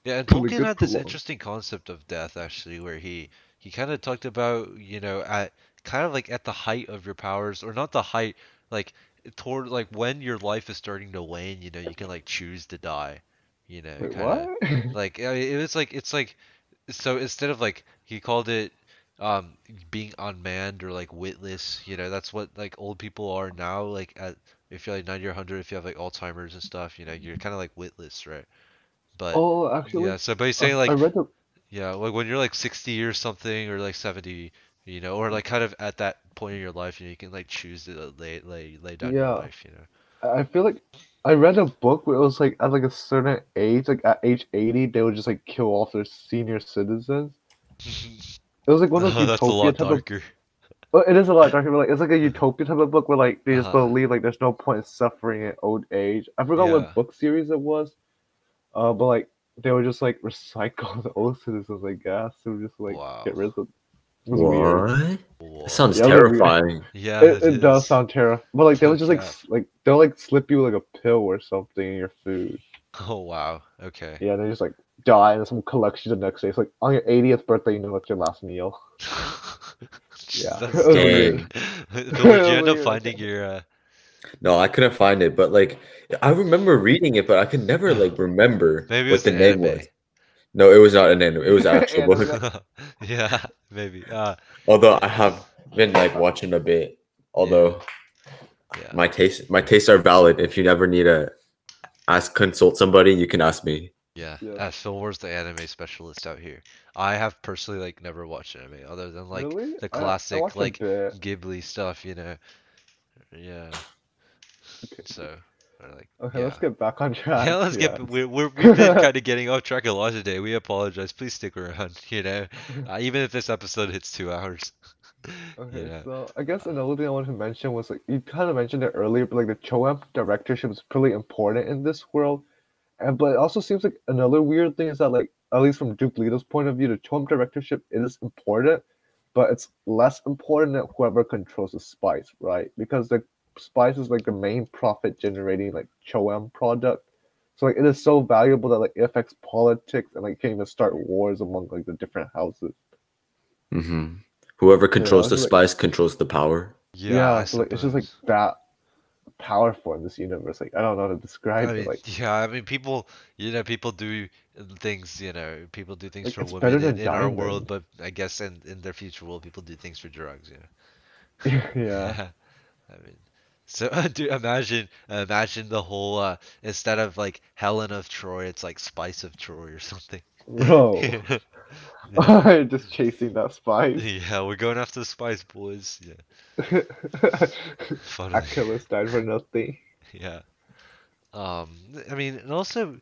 Yeah, and Tolkien had this prolong. interesting concept of death actually, where he he kind of talked about, you know, at kind of like at the height of your powers, or not the height, like toward like when your life is starting to wane, you know, you can like choose to die, you know, Wait, kinda- (laughs) like I mean, it was like it's like so instead of like he called it um being unmanned or like witless you know that's what like old people are now like at if you're like 90 or 100 if you have like alzheimer's and stuff you know you're kind of like witless right? But oh, actually, yeah so but he's uh, saying like the yeah like when you're like 60 or something or like 70 you know or like kind of at that point in your life you know you can like choose to lay lay lay down your life you know I feel like I read a book where it was like at like a certain age, like at age eighty, they would just like kill off their senior citizens. It was like one of those oh, (laughs) that's a lot type of darker Well, it is a lot darker, but like it's like a (laughs) utopia type of book where like they just Uh-huh. believe like there's no point in suffering at old age. I forgot Yeah. what book series it was, uh, but like they would just like (laughs) recycle the old citizens, I guess, and just like Wow. get rid of them. It was. What? Whoa. That sounds Yeah, terrifying. yeah It, it does sound terrible, but like they would just like s- like they'll like slip you like a pill or something in your food. oh wow okay Yeah, and they just like die, and someone collects you the next day. It's like on your 80th birthday, you know, that's your last meal. (laughs) Yeah. That's It was weird. weird. But would you (laughs) end up finding your uh No, I couldn't find it, but like I remember reading it, but I could never like remember maybe what the an name anime. was. No, it was not an anime. It was an (laughs) actual book. (laughs) Yeah, maybe. Uh Although I have been like watching a bit. Although yeah. my taste my tastes are valid. If you never need to ask consult somebody, you can ask me. Yeah. Yeah. As Phil Wars the anime specialist out here. I have personally like never watched anime other than like Really? the I- I classic like bit. Ghibli stuff, you know. Yeah. Okay. So like Okay, yeah. let's get back on track. (laughs) Yeah, let's Yeah. get. We're, we're, we've been (laughs) kind of getting off track a lot today. We apologize. Please stick around, (laughs) you know. Uh, even if this episode hits two hours. Okay, Yeah. so I guess another thing I wanted to mention was like you kind of mentioned it earlier, but like the CHOAM directorship is pretty important in this world. And but it also seems like another weird thing is that like at least from Duke Leto's point of view, the CHOAM directorship is important, but it's less important than whoever controls the spice, right? Because the spice is like the main profit generating like CHOAM product. So like it is so valuable that like it affects politics and like can even start wars among like the different houses. hmm Whoever controls the it's like- spice controls the power. Yeah, I so like it's just like that powerful in this universe. Like I don't know how to describe I it. Like yeah, I mean, people, you know, people do things, you know, people do things Like, for women in, in our world, but I guess in, in their future world, people do things for drugs, you know. (laughs) yeah. (laughs) I mean, so (laughs) dude, imagine, imagine the whole, uh, instead of like Helen of Troy, it's like Spice of Troy or something. Bro. (laughs) yeah. (laughs) just chasing that spice. Yeah, we're going after the Spice Boys. Yeah. Achilles died for nothing. Yeah. Um, I mean, and also,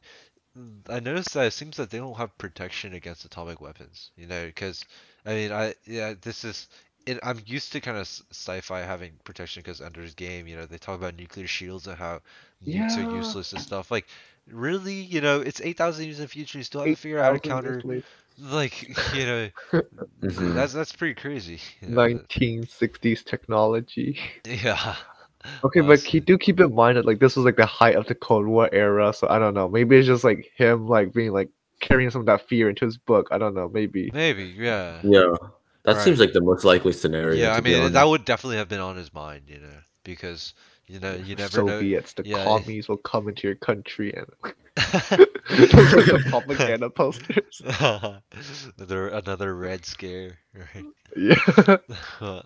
I noticed that it seems that they don't have protection against atomic weapons. You know, because I mean, I yeah, this is. It, I'm used to kind of sci-fi having protection because Ender's Game, you know, they talk about nuclear shields and how nukes are useless and stuff. Like, really, you know, it's 8,000 years in the future, you still have to figure out how to 8,000 years counter. Like, (laughs) you know, Mhm. that's that's pretty crazy. you know, that- 1960s technology. (laughs) Yeah. Okay, but keep, do keep in mind that like this was like the height of the Cold War era, so I don't know. Maybe it's just like him like being like carrying some of that fear into his book. I don't know. Maybe. Maybe, yeah. Yeah, that Right. seems like the most likely scenario. Yeah, I mean honest. that would definitely have been on his mind, you know, because you know you never know. Soviets, the yeah. commies will come into your country and (laughs) the propaganda posters. (laughs) another another red scare, right? Yeah, (laughs)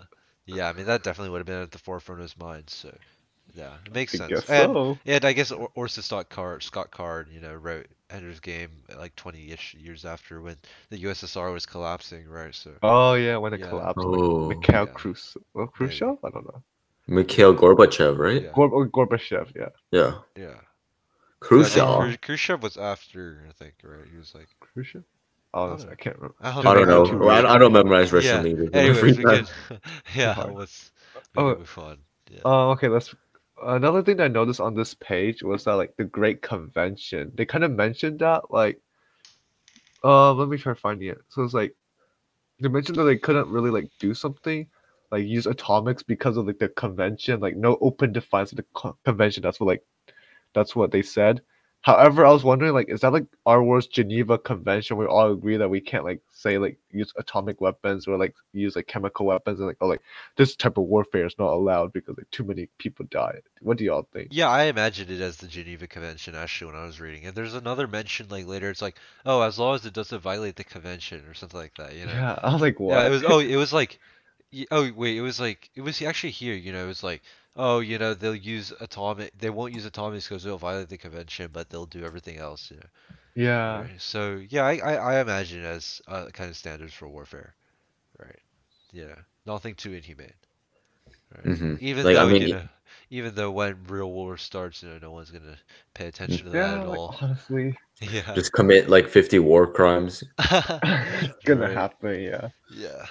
yeah, I mean that definitely would have been at the forefront of his mind. So yeah, it makes I sense. guess and, so. and I guess or- Orson Scott Card, Scott Card, you know, wrote Ender's Game like 20-ish years after when the USSR was collapsing, right? So Oh yeah, when it Yeah. collapsed, Oh. like Mikhail Yeah. Khrushchev. Well, Khrushchev? I don't know. Mikhail Gorbachev, right? Yeah. Gor- Gorbachev, yeah. Yeah. yeah, Khrushchev. I Khrushchev was after, I think, right? He was like, Khrushchev. Oh, don't. I can't remember. I I don't, don't know. know. I, I don't memorize Russian Yeah. leaders. Anyways, time. (laughs) yeah, hard. let's we Oh. can move on. Yeah. Uh, okay, let's. Another thing that I noticed on this page was that like the Great Convention. They kind of mentioned that like, uh, let me try finding it. So it's like, they mentioned that they couldn't really like do something, like use atomics because of like the convention, like no open defiance of the co- convention. That's what like, that's what they said. However, I was wondering like, is that like our worst Geneva Convention? We all agree that we can't like say like use atomic weapons or like use like chemical weapons and like oh like this type of warfare is not allowed because like too many people die. What do y'all think? Yeah, I imagined it as the Geneva Convention actually when I was reading it. There's another mention like later. It's like, oh, as long as it doesn't violate the convention or something like that. You know. Yeah, (laughs) I was like, what? Yeah, it was. Oh, it was like. Oh wait, it was like it was actually here. You know, it was like, oh, you know, they'll use atomic. They won't use atomics because they'll violate the convention, but they'll do everything else. You know. yeah, Right. So yeah, I, I, I imagine as uh, kind of standards for warfare, right? Yeah, nothing too inhumane. Right? Mhm. Even Like, I though mean, you y- know, even though when real war starts, you know, no one's gonna pay attention to that at Like, all. honestly, (laughs) Yeah. Just commit like 50 war crimes. (laughs) (laughs) it's gonna Right. happen. Yeah. Yeah.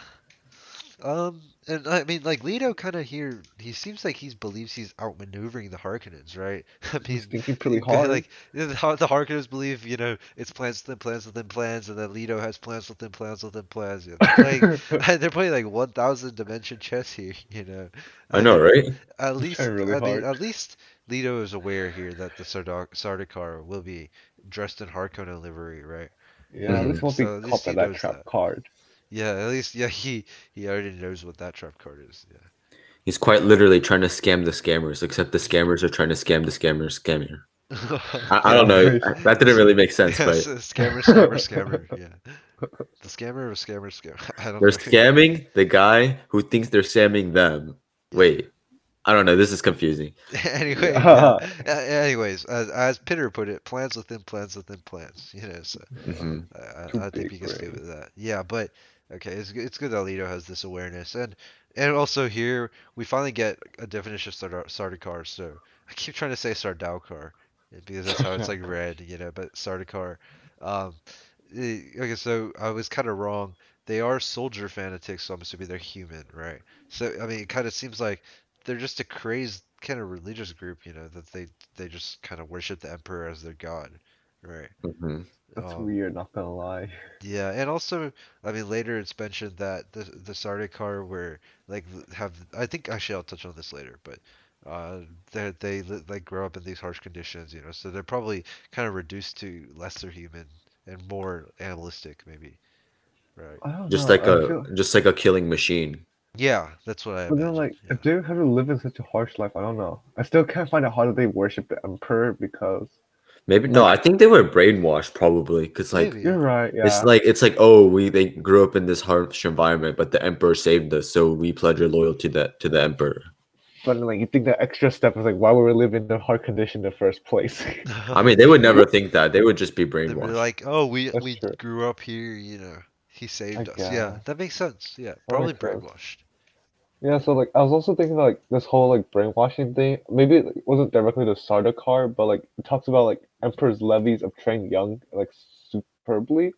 Um, and I mean, like Leto kind of here, he seems like he believes he's outmaneuvering the Harkonnens, right? (laughs) I mean, He's thinking (laughs) pretty hard. Like the, Har- the Harkonnens believe, you know, it's plans within plans within plans, and then Leto has plans within plans within plans. You know? like, (laughs) they're playing like one thousand dimension chess here. You know, I know, right? At least, trying really I mean, at least Leto is aware here that the Sardar- Sardaukar will be dressed in Harkonnen livery, right? yeah, at least Mhm. won't be So at least caught by that trap that. card. Yeah, at least, yeah, he he already knows what that trap card is. Yeah. He's quite literally trying to scam the scammers, except the scammers are trying to scam the scammers scammer. (laughs) I, I don't know. That didn't really make sense, Yes, but scammer, scammer, scammer. (laughs) Yeah, the scammer of scammer, scammer. (laughs) I don't they're know. scamming the guy who thinks they're scamming them. Wait, I don't know. This is confusing. anyway, Yeah. yeah. Uh, anyways, as, as Pitter put it, plans within plans within plans. You know, so hmm I, I, I think you can skip with that. Yeah, but okay, it's good- it's good that Leto has this awareness, and and also here we finally get a definition of Sardar- Sardaukar. So I keep trying to say Sardaukar because that's how it's like (laughs) read, you know. But Sardaukar. Um, okay, so I was kind of wrong. They are soldier fanatics, so I'm assuming they're human, right? So I mean, it kind of seems like they're just a crazed kind of religious group, you know, that they they just kind of worship the emperor as their god. Right? Mhm. That's Um, weird. Not gonna lie. Yeah, and also, I mean, later it's mentioned that the the Sardaukar were like have. I think actually I'll touch on this later, but uh, they they like grow up in these harsh conditions, you know, so they're probably kind of reduced to lesser human and more animalistic, maybe. Right. I don't Just know. like I a feel- just like a killing machine. Yeah, that's what I. But then, like, yeah. if they have to live in such a harsh life, I don't know. I still can't find out how do they worship the emperor because Maybe no, I think they were brainwashed probably because like Maybe. you're right. Yeah. it's like it's like oh we they grew up in this harsh environment, but the emperor saved us, so we pledge our loyalty that to the emperor. but like, you think that extra step is like, why would we live in the hard condition in the first place? (laughs) I mean, they would never think that. They would just be They'd be brainwashed. like, oh, we That's we true. grew up here, you know. He saved I us. Yeah, that makes sense. Yeah, probably makes sense. brainwashed. yeah. So like, I was also thinking like this whole like brainwashing thing. Maybe it wasn't directly the Sardaukar, but like it talks about like emperor's levies of trained young like superbly,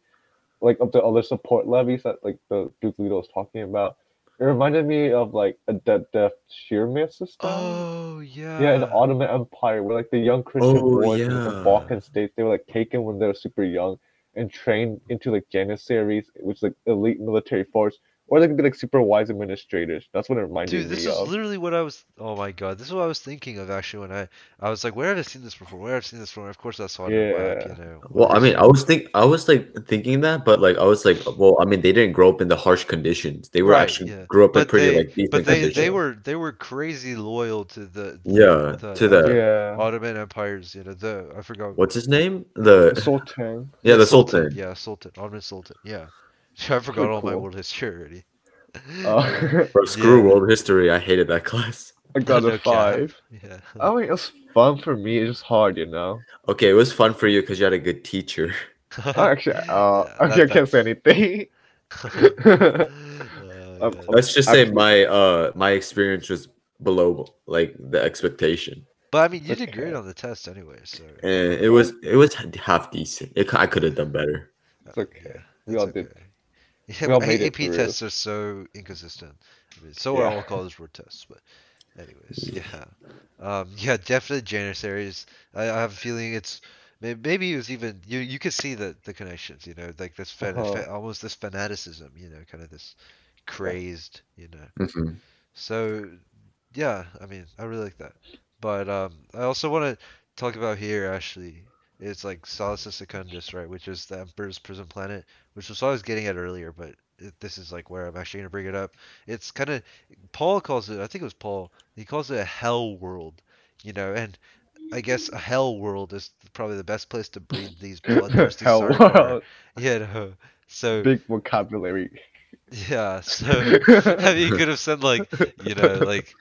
like of the other support levies that like the Duke Leto was talking about. It reminded me of like a dead death sheer system. Oh yeah. Yeah, in the Ottoman Empire, where like the young Christian Oh, boys from the. Balkan states, they were like taken when they were super young and trained into like janissaries, which is like elite military force, or they could be like super wise administrators. That's what it reminded me of. Dude, this is of. literally what I was. Oh my god, this is what I was thinking of actually when I I was like, where have I seen this before? Where have I seen this before? Of course, that's Sonic Black, Yeah. you know. Well, I mean, I was think I was like thinking that, but like I was like, well, I mean, they didn't grow up in the harsh conditions. They were Right, actually yeah. grew up in pretty they, like decent but they conditions. they were they were crazy loyal to the Yeah, to the- yeah, Ottoman empires. You know the I forgot. What's his name? The the Sultan. yeah, the Sultan. Yeah, Sultan. Ottoman Sultan. Yeah. (laughs) I forgot all my world history already. (laughs) Uh, (laughs) Bro, screw Yeah. world history. I hated that class. I got No a cap. five. Yeah. I mean, it was fun for me. It's just hard, you know. Okay, it was fun for you because you had a good teacher. Actually, uh, Yeah, actually, I can't say anything. Uh, Um, yeah. Let's just say Actually- my uh my experience was below like the expectation. But I mean, you did great on the test anyway, so. And it was it was half decent. It, I could have done better. It's okay. Yeah, We it's all did. Yeah, we all but made it AP through. tests are so inconsistent. I mean, so are Yeah. all college word tests, but anyways, yeah. Um, yeah, definitely Janissaries. I, I have a feeling it's maybe it was even you. You could see the the connections. You know, like this fan, Uh-huh. fa- almost this fanaticism. You know, kind of this crazed. You know. hmm So, yeah, I mean, I really like that. But um, I also want to talk about here, actually, it's like Salus Secundus, right, which is the Emperor's prison planet, which was what I was getting at earlier, but it, this is like where I'm actually gonna bring it up. It's kind of Paul calls it. I think it was Paul. He calls it a hell world, you know, and I guess a hell world is probably the best place to breed these (laughs) bloodthirsty Hell world. (laughs) Know, so Big vocabulary. Yeah, (laughs) so I mean, you could have said like, you know, like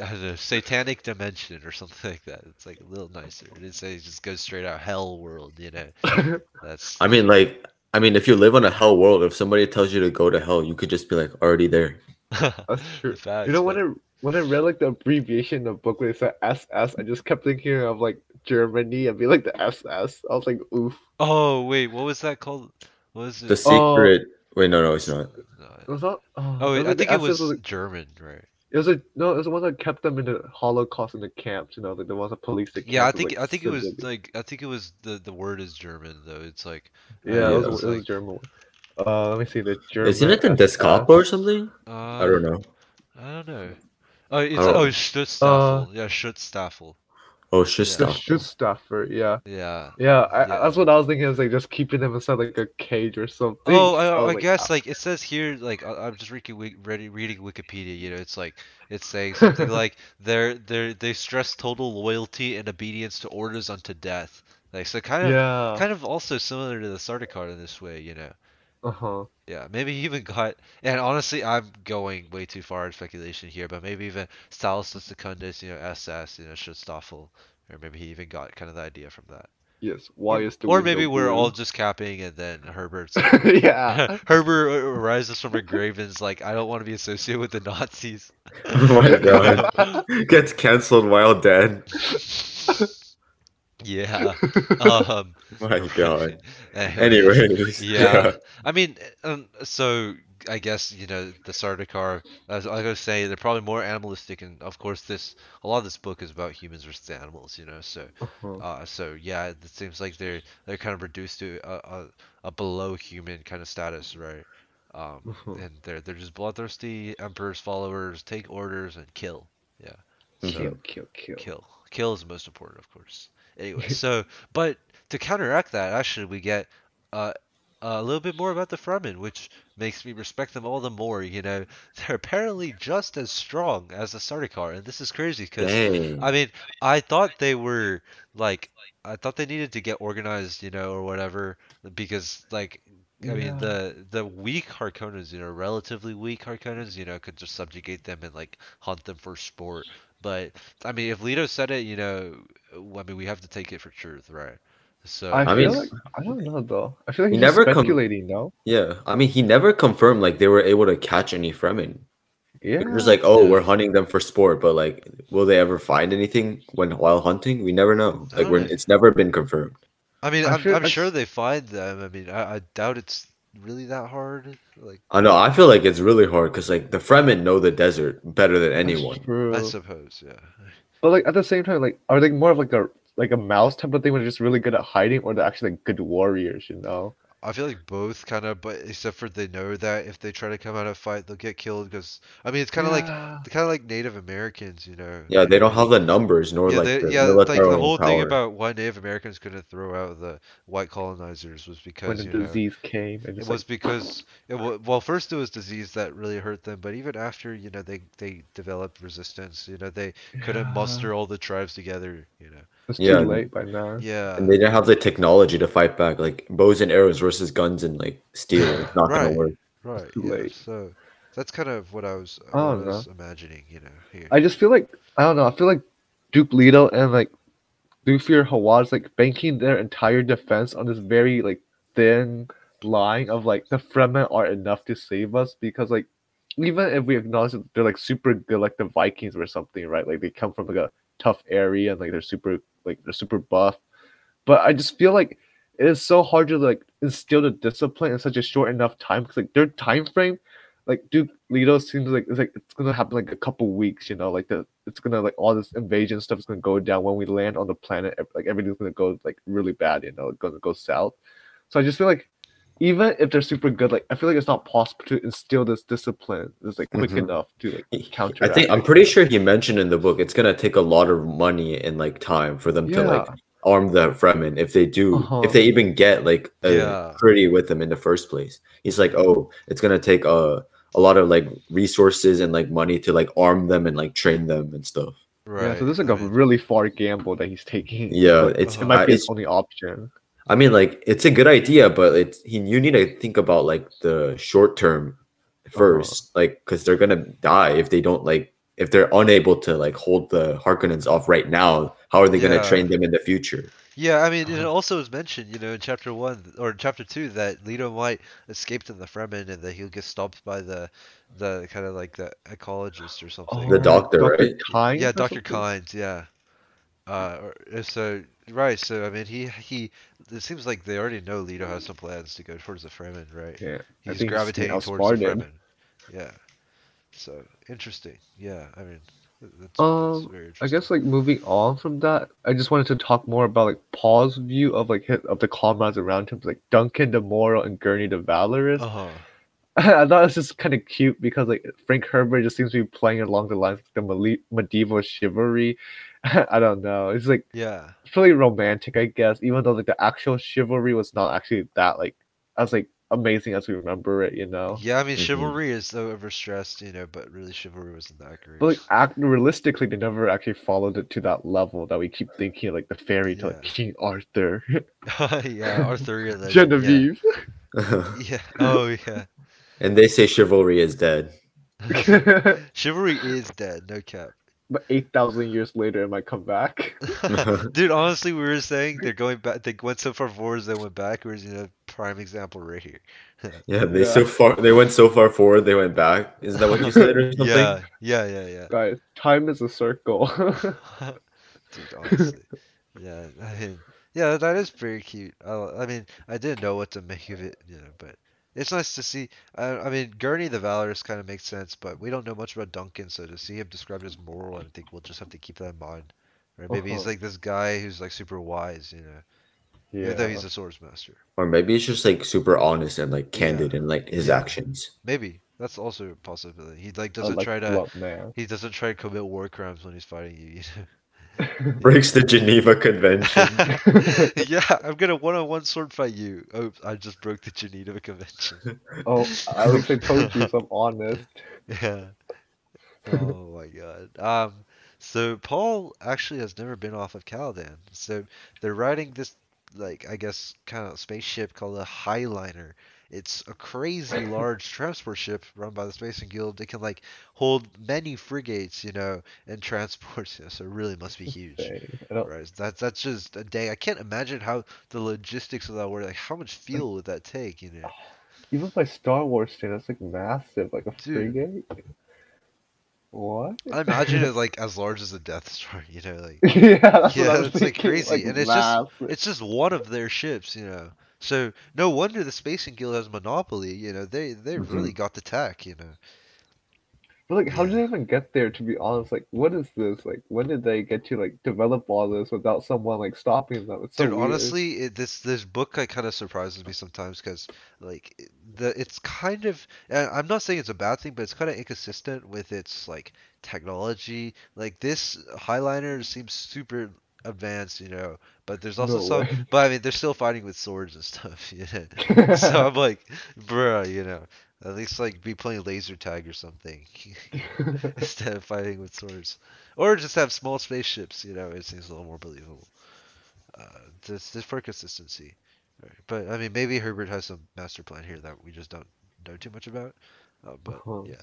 I don't know, satanic dimension or something like that. It's like a little nicer. It didn't say just go straight out hell world, you know. (laughs) That's I mean, like, I mean, if you live on a hell world, if somebody tells you to go to hell, you could just be like already there. (laughs) That's true. Facts, you know when I when I read like the abbreviation of the book where it said SS, I just kept thinking of like Germany and be like the SS. I was like, oof. Oh wait, what was that called? What was it? The secret. Wait, no, no, it's not. No, It was not. Oh, Oh, it wait, I think it SS was like- German, right? It was a no. It was the one that kept them in the Holocaust in the camps. You know, like the ones that police the Yeah, I think like, I think it was civilians. like I think it was the the word is German though. It's like Yeah, Yeah, it was, it it was was like- a German. Uh, let me see the German. Isn't it the SS. Descop or something? uh, I don't know. I don't know. Oh, it's don't- oh Schutzstaffel. yeah, Schutzstaffel. Oh, shit, Yeah. The stuff. Schutzstaffel, yeah, Yeah. yeah, I, Yeah. That's what I was thinking. Is like just keeping them inside like a cage or something. Oh, was I, I like, guess ah. like it says here, like I, I'm just reading, Wik- reading reading Wikipedia. You know, it's like it's saying something (laughs) like they're they they stress total loyalty and obedience to orders unto death. Like so, kind of yeah. kind of also similar to the Sardaukar in this way. You know. Uh huh. Yeah, maybe he even got, and honestly, I'm going way too far in speculation here, but maybe even Salus Secundus, you know, SS, you know, Schutzstaffel, or maybe he even got kind of the idea from that. Yes. Why is the or window maybe we're blue? all just capping, and then Herbert's (laughs) (laughs) yeah. Herbert rises from a grave and is like, I don't want to be associated with the Nazis. (laughs) Oh my god. Gets cancelled while dead. Yeah. (laughs) Um, My god. (laughs) anyways, Anyways. yeah. I mean, um, so I guess you know the Sardaukar. As I was saying, they're probably more animalistic, and of course, this a lot of this book is about humans versus animals. You know, so Uh-huh. uh, so yeah, it seems like they're they're kind of reduced to a, a, a below human kind of status, right? Um, Uh-huh. and they're they're just bloodthirsty emperor's followers, take orders and kill. Yeah, so Kill, kill, kill. kill, kill is the most important, of course. Anyway, (laughs) so but to counteract that, actually, we get uh, a little bit more about the Fremen, which makes me respect them all the more. You know, (laughs) they're apparently just as strong as the Sardaukar, and this is crazy because I mean, I thought they were like, I thought they needed to get organized, you know, or whatever, because like, I mean, Yeah. the the weak Harkonnens, you know, relatively weak Harkonnens, you know, could just subjugate them and like hunt them for sport. But I mean, if Leto said it, you know, I mean, we have to take it for truth, right? So I, I feel mean- like I don't know though. I feel like He he's just never com- speculating. no. Yeah, I mean, he never confirmed like they were able to catch any Fremen. Yeah. It was like, oh, Yeah. we're hunting them for sport, but like, will they ever find anything when while hunting? We never know. Like, we're, it's never been confirmed. I mean, I I'm, I'm sure they find them. I mean, I, I doubt it's really that hard. Like, I know. I feel like it's really hard because like the Fremen know the desert better than anyone. I suppose, yeah. But like at the same time, like are they more of like a like a mouse type of thing where they're just really good at hiding, or they're actually like good warriors? You know. I feel like both kind of, but except for they know that if they try to come out and fight, they'll get killed. Because I mean, it's kind of like Yeah. kind of like Native Americans, you know. Yeah, they don't have the numbers nor Yeah, like they, the yeah, like the whole thing about why Native Americans couldn't throw out the white colonizers was because when because the you know disease came and it was like, because it wa well first it was disease that really hurt them, but even after you know they they developed resistance, you know they couldn't Yeah. muster all the tribes together, you know. It's Yeah. too late by now. Yeah. and they didn't have the technology to fight back. Like bows and arrows versus guns and like steel. It's not Right. gonna work. Right. too yeah, late. So that's kind of what I was, I I was imagining, you know, here. I just feel like I don't know. I feel like Duke Leto and like Thufir Hawat like banking their entire defense on this very like thin line of like the Fremen are enough to save us because like even if we acknowledge that they're like super good like the Vikings or something, right? Like they come from like a tough area and like they're super like they're super buff. But I just feel like it is so hard to like instill the discipline in such a short enough time because like their time frame like Duke Leto seems like it's like it's gonna happen like a couple weeks, you know, like the it's gonna like all this invasion stuff is gonna go down when we land on the planet. Like everything's gonna go like really bad, you know, it's gonna go south. So I just feel like even if they're super good, like I feel like it's not possible to instill this discipline. It's like quick Mhm. enough to like counter. I think I'm pretty sure he mentioned in the book it's gonna take a lot of money and like time for them to like arm the Fremen if they do Uh-huh. if they even get like a Yeah. treaty with them in the first place. He's like, oh, it's gonna take a a lot of like resources and like money to like arm them and like train them and stuff. right. Yeah, so this is like a really far gamble that he's taking. Yeah, it's it might be it's his only option. I mean, like it's a good idea, but it's he, you need to think about like the short term 1st like because they're gonna die if they don't like if they're unable to like hold the Harkonnens off right now. How are they gonna train them in the future? Yeah, I mean, it Uh-huh. also was mentioned, you know, in chapter one or chapter two that Leto might escape to the Fremen and that he'll get stopped by the, the kind of like the ecologist or something. The Oh, doctor, Dr. right? Kynes yeah, Doctor something? Kynes, yeah. Uh, uh, so right, so I mean, he he. It seems like they already know Leto has some plans to go towards the Fremen, right? Yeah, He's gravitating he's towards the. Fremen. Yeah. So interesting. Yeah, I mean, th- that's, that's Um, very I guess like moving on from that, I just wanted to talk more about like Paul's view of like his, of the comrades around him, like Duncan the Moral and Gurney the Valorous. Uh huh. (laughs) I thought it was just kind of cute because like Frank Herbert just seems to be playing along the lines of the medieval chivalry. (laughs) I don't know. It's like Yeah. it's really romantic, I guess, even though like the actual chivalry was not actually that like as like amazing as we remember it, you know. Yeah, I mean, Mhm. chivalry is so overstressed, you know, but really chivalry wasn't that great. But like act realistically, they never actually followed it to that level that we keep thinking like the fairy tale, like King Arthur, (laughs) yeah, Arthurian legend. (laughs) Genevieve. Yeah. yeah. Oh yeah. and they say chivalry is dead. Chivalry is dead, no cap. But eight thousand years later, it might come back. (laughs) (laughs) Dude, honestly, we were saying they're (laughs) going back. They went so far forwards, they went backwards. You know, prime example right here. Yeah, they Yeah. so far they went so far forward they went back. Isn't that what you said or something? Yeah, yeah, yeah, yeah. Guys, time is a circle. Dude, honestly, yeah. I mean, yeah, that is very cute. I, I mean, I didn't know what to make of it, you know, but It's nice to see. I, I mean, Gurney the Valorous kind of makes sense, but we don't know much about Duncan, so to see him described as moral, I think we'll just have to keep that in mind. Right? Maybe he's Uh-huh. like this guy who's like super wise, you know, Yeah. even though he's a swords master. Or maybe he's just like super honest and like candid in like his Yeah. actions. Maybe that's also a possibility. He like doesn't like try to. blunt man. He doesn't try to commit war crimes when he's fighting you. you know? (laughs) Breaks the Geneva Convention. (laughs) yeah, I'm gonna one-on-one sword fight you. Oh, I just broke the Geneva Convention. oh, I (laughs) least I told you, so I'm honest. Yeah. Oh my god. Um, so Paul actually has never been off of Caladan. So they're riding this, like, I guess, kind of spaceship called a Highliner. It's a crazy (laughs) large transport ship run by the Spacing Guild. It can like hold many frigates, you know, and (laughs) transport. You know, so it really must be huge. Dang. I don't- Right. That's that's just a day. I can't imagine how the logistics of that were. Like, how much fuel would that take? You know. (sighs) Even by Star Wars standards, that's like massive, like a Dude. frigate. What? I imagine it like as large as a Death Star. You know, like. (laughs) yeah, that's Yeah, what I was it's, like, thinking, crazy, and it's just- It's just one of their ships, you know. So no wonder the Spacing Guild has monopoly. You know, they they Mhm. really got the tech. You know. But like, how did they even get there? To be honest, like, what is this? Like, when did they get to like develop all this without someone like stopping them? It's so Dude, weird. honestly, it, this this book like kind of surprises me sometimes because like the it's kind of I'm not saying it's a bad thing, but it's kind of inconsistent with its like technology. Like this Highliner seems super advanced, you know, but there's also No some. way. (laughs) But I mean, they're still fighting with swords and stuff. (laughs) You know? so (laughs) I'm like, bruh, you know, at least like be playing laser tag or something instead of fighting with swords, or just have small spaceships. You know, it seems a little more believable. Uh, just, just for consistency. Right. But I mean, maybe Herbert has some master plan here that we just don't know too much about. Uh, but Uh-huh. yeah.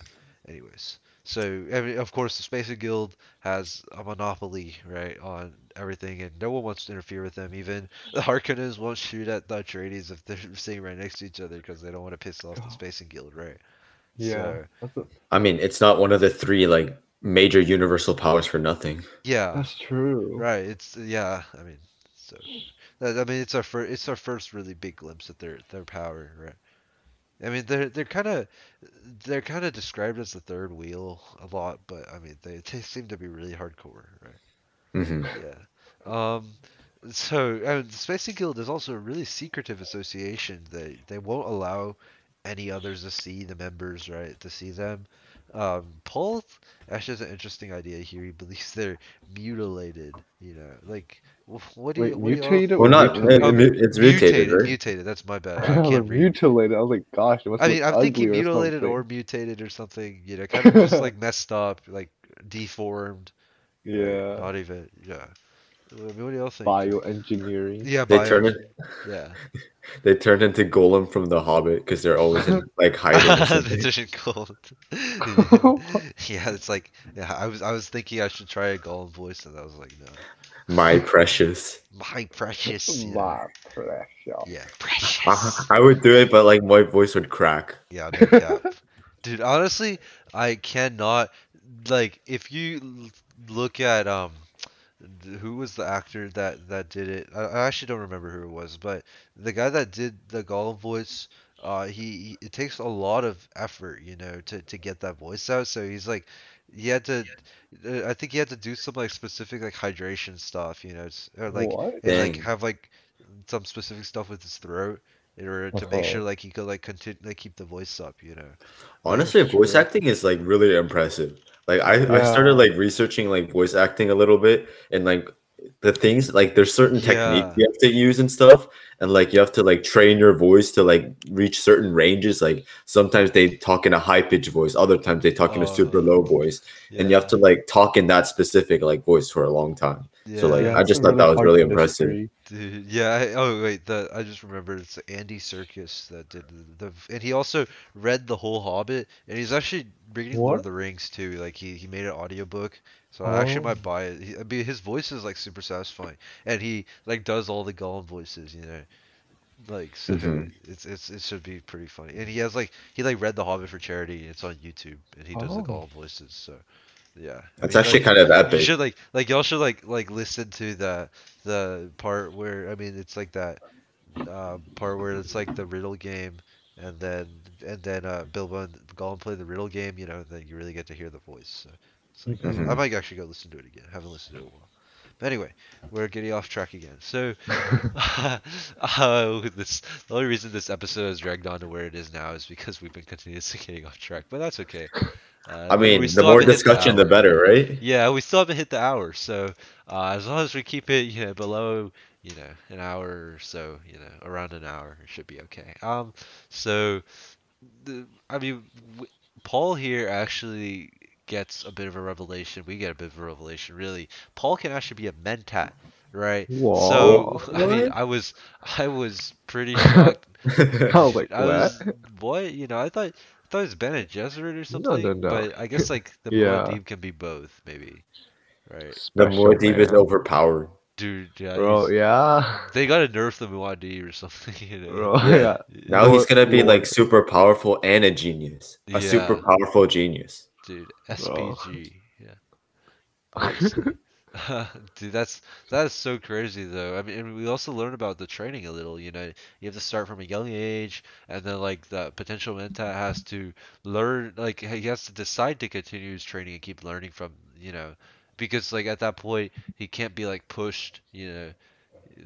Anyways, so I mean, of course, the Spacing Guild has a monopoly, right, on everything, and no one wants to interfere with them. Even the Harkonnens won't shoot at the Atreides if they're (laughs) sitting right next to each other because they don't want to piss off the Oh. Spacing Guild, right? yeah, So, that's, a, I mean, it's not one of the three like major universal powers for nothing. yeah, that's true. right. It's yeah. I mean, so I mean, it's our first. It's our first really big glimpse at their their power, right? I mean, they're they're kind of they're kind of described as the third wheel a lot, but I mean, they, they seem to be really hardcore, right? hmm Yeah. Um. So, I mean, the Spacing Guild is also a really secretive association. They they won't allow any others to see the members, right? To see them. Um, Paul actually has an interesting idea here. He believes they're mutilated. You know, like what do Wait, you? what do you all- mutated? Well, or not mutilated? it- it it's mutated, right? Mutated. That's my bad. I I was (laughs) can't read. mutilated. I was like, gosh, it must I mean, I'm thinking ugly or or mutated or something. You know, kind of just (laughs) like messed up, like deformed. yeah, Not even. Yeah. What do y'all think? bioengineering. Yeah, They bio. turn it. Yeah. (laughs) They turned into Gollum from The Hobbit because they're always in like hiding. or the something. Vision yeah, it's like yeah. I was I was thinking I should try a Gollum voice, and I was like, no, My precious. my precious. you know. My precious. Yeah, I, precious. I would do it, but like my voice would crack. Yeah, no cap. (laughs) Dude, honestly, I cannot like if you look at um who was the actor that that did it? I, I actually don't remember who it was, but the guy that did the Gollum voice, uh, he, he it takes a lot of effort, you know, to to get that voice out. So he's like, he had to, uh, I think he had to do some like specific like hydration stuff, you know, or like and like have like some specific stuff with his throat in order to make sure Uh-huh. like he could like continue like keep the voice up, you know. Honestly, That's voice true. acting is like really impressive. Like I, I started like researching like voice acting a little bit and like the things like there's certain techniques Yeah. you have to use and stuff and like you have to like train your voice to like reach certain ranges like sometimes they talk in a high pitched voice other times they talk in a oh, super Oh. low voice and you have to like talk in that specific like voice for a long time yeah, so, like, Yeah, I just a thought that was really impressive. Dude, yeah. I, oh wait, the I just remembered it's Andy Serkis that did the, the and he also read the whole Hobbit and he's actually reading Lord of the Rings too. Like he he made an audiobook, so I actually Oh. might buy it. He, I mean, his voice is like super satisfying, and he like does all the Gollum voices, you know. Like so, Mhm. it's it's it should be pretty funny. And he has like he like read the Hobbit for charity. It's on YouTube, and he does the Oh. Gollum voices. So yeah, I that's mean, actually like, kind of epic. you should like like y'all should like like listen to the the part where I mean it's like that uh, part where it's like the riddle game and then and then uh, Bilbo and Gollum play the riddle game, you know, then you really get to hear the voice. So like that's- I might actually go listen to it again. haven't listened to it in a while. But anyway, we're getting off track again. So (laughs) (laughs) uh, this the only reason this episode has dragged on to where it is now is because we've been continuously (laughs) getting off track. But that's okay. Uh, I mean, the more discussion, the hour. better, right? Yeah, we still haven't hit the hour, so uh, as long as we keep it, you know, below, you know, an hour or so, you know, around an hour, it should be okay. Um, so, the, I mean, w- Paul here actually gets a bit of a revelation. We get a bit of a revelation, really. Paul can actually be a mentat, right? Whoa, So, Whoa. (laughs) I mean, I was, I was pretty (laughs) shocked. I was like, I was, what? what? You know, I thought, I thought it was Bene Gesserit or something. no, no. But I guess like the (laughs) Yeah. Muad'Dib can be both, maybe. Right, the Special Muad'Dib is overpowered. dude. Yeah, Bro, yeah. they gotta nerf the Muad'Dib or something. (laughs) You know? Bro, Yeah. yeah. Now he's gonna be Lord. like super powerful and a genius, a super powerful genius. dude. Bro. SPG. Yeah. (laughs) (laughs) Dude, that's that is so crazy though. I mean, we also learn about the training a little. You know, you have to start from a young age, and then like the potential mentat has to learn. Like he has to decide to continue his training and keep learning from. You know, because like at that point he can't be like pushed. You know,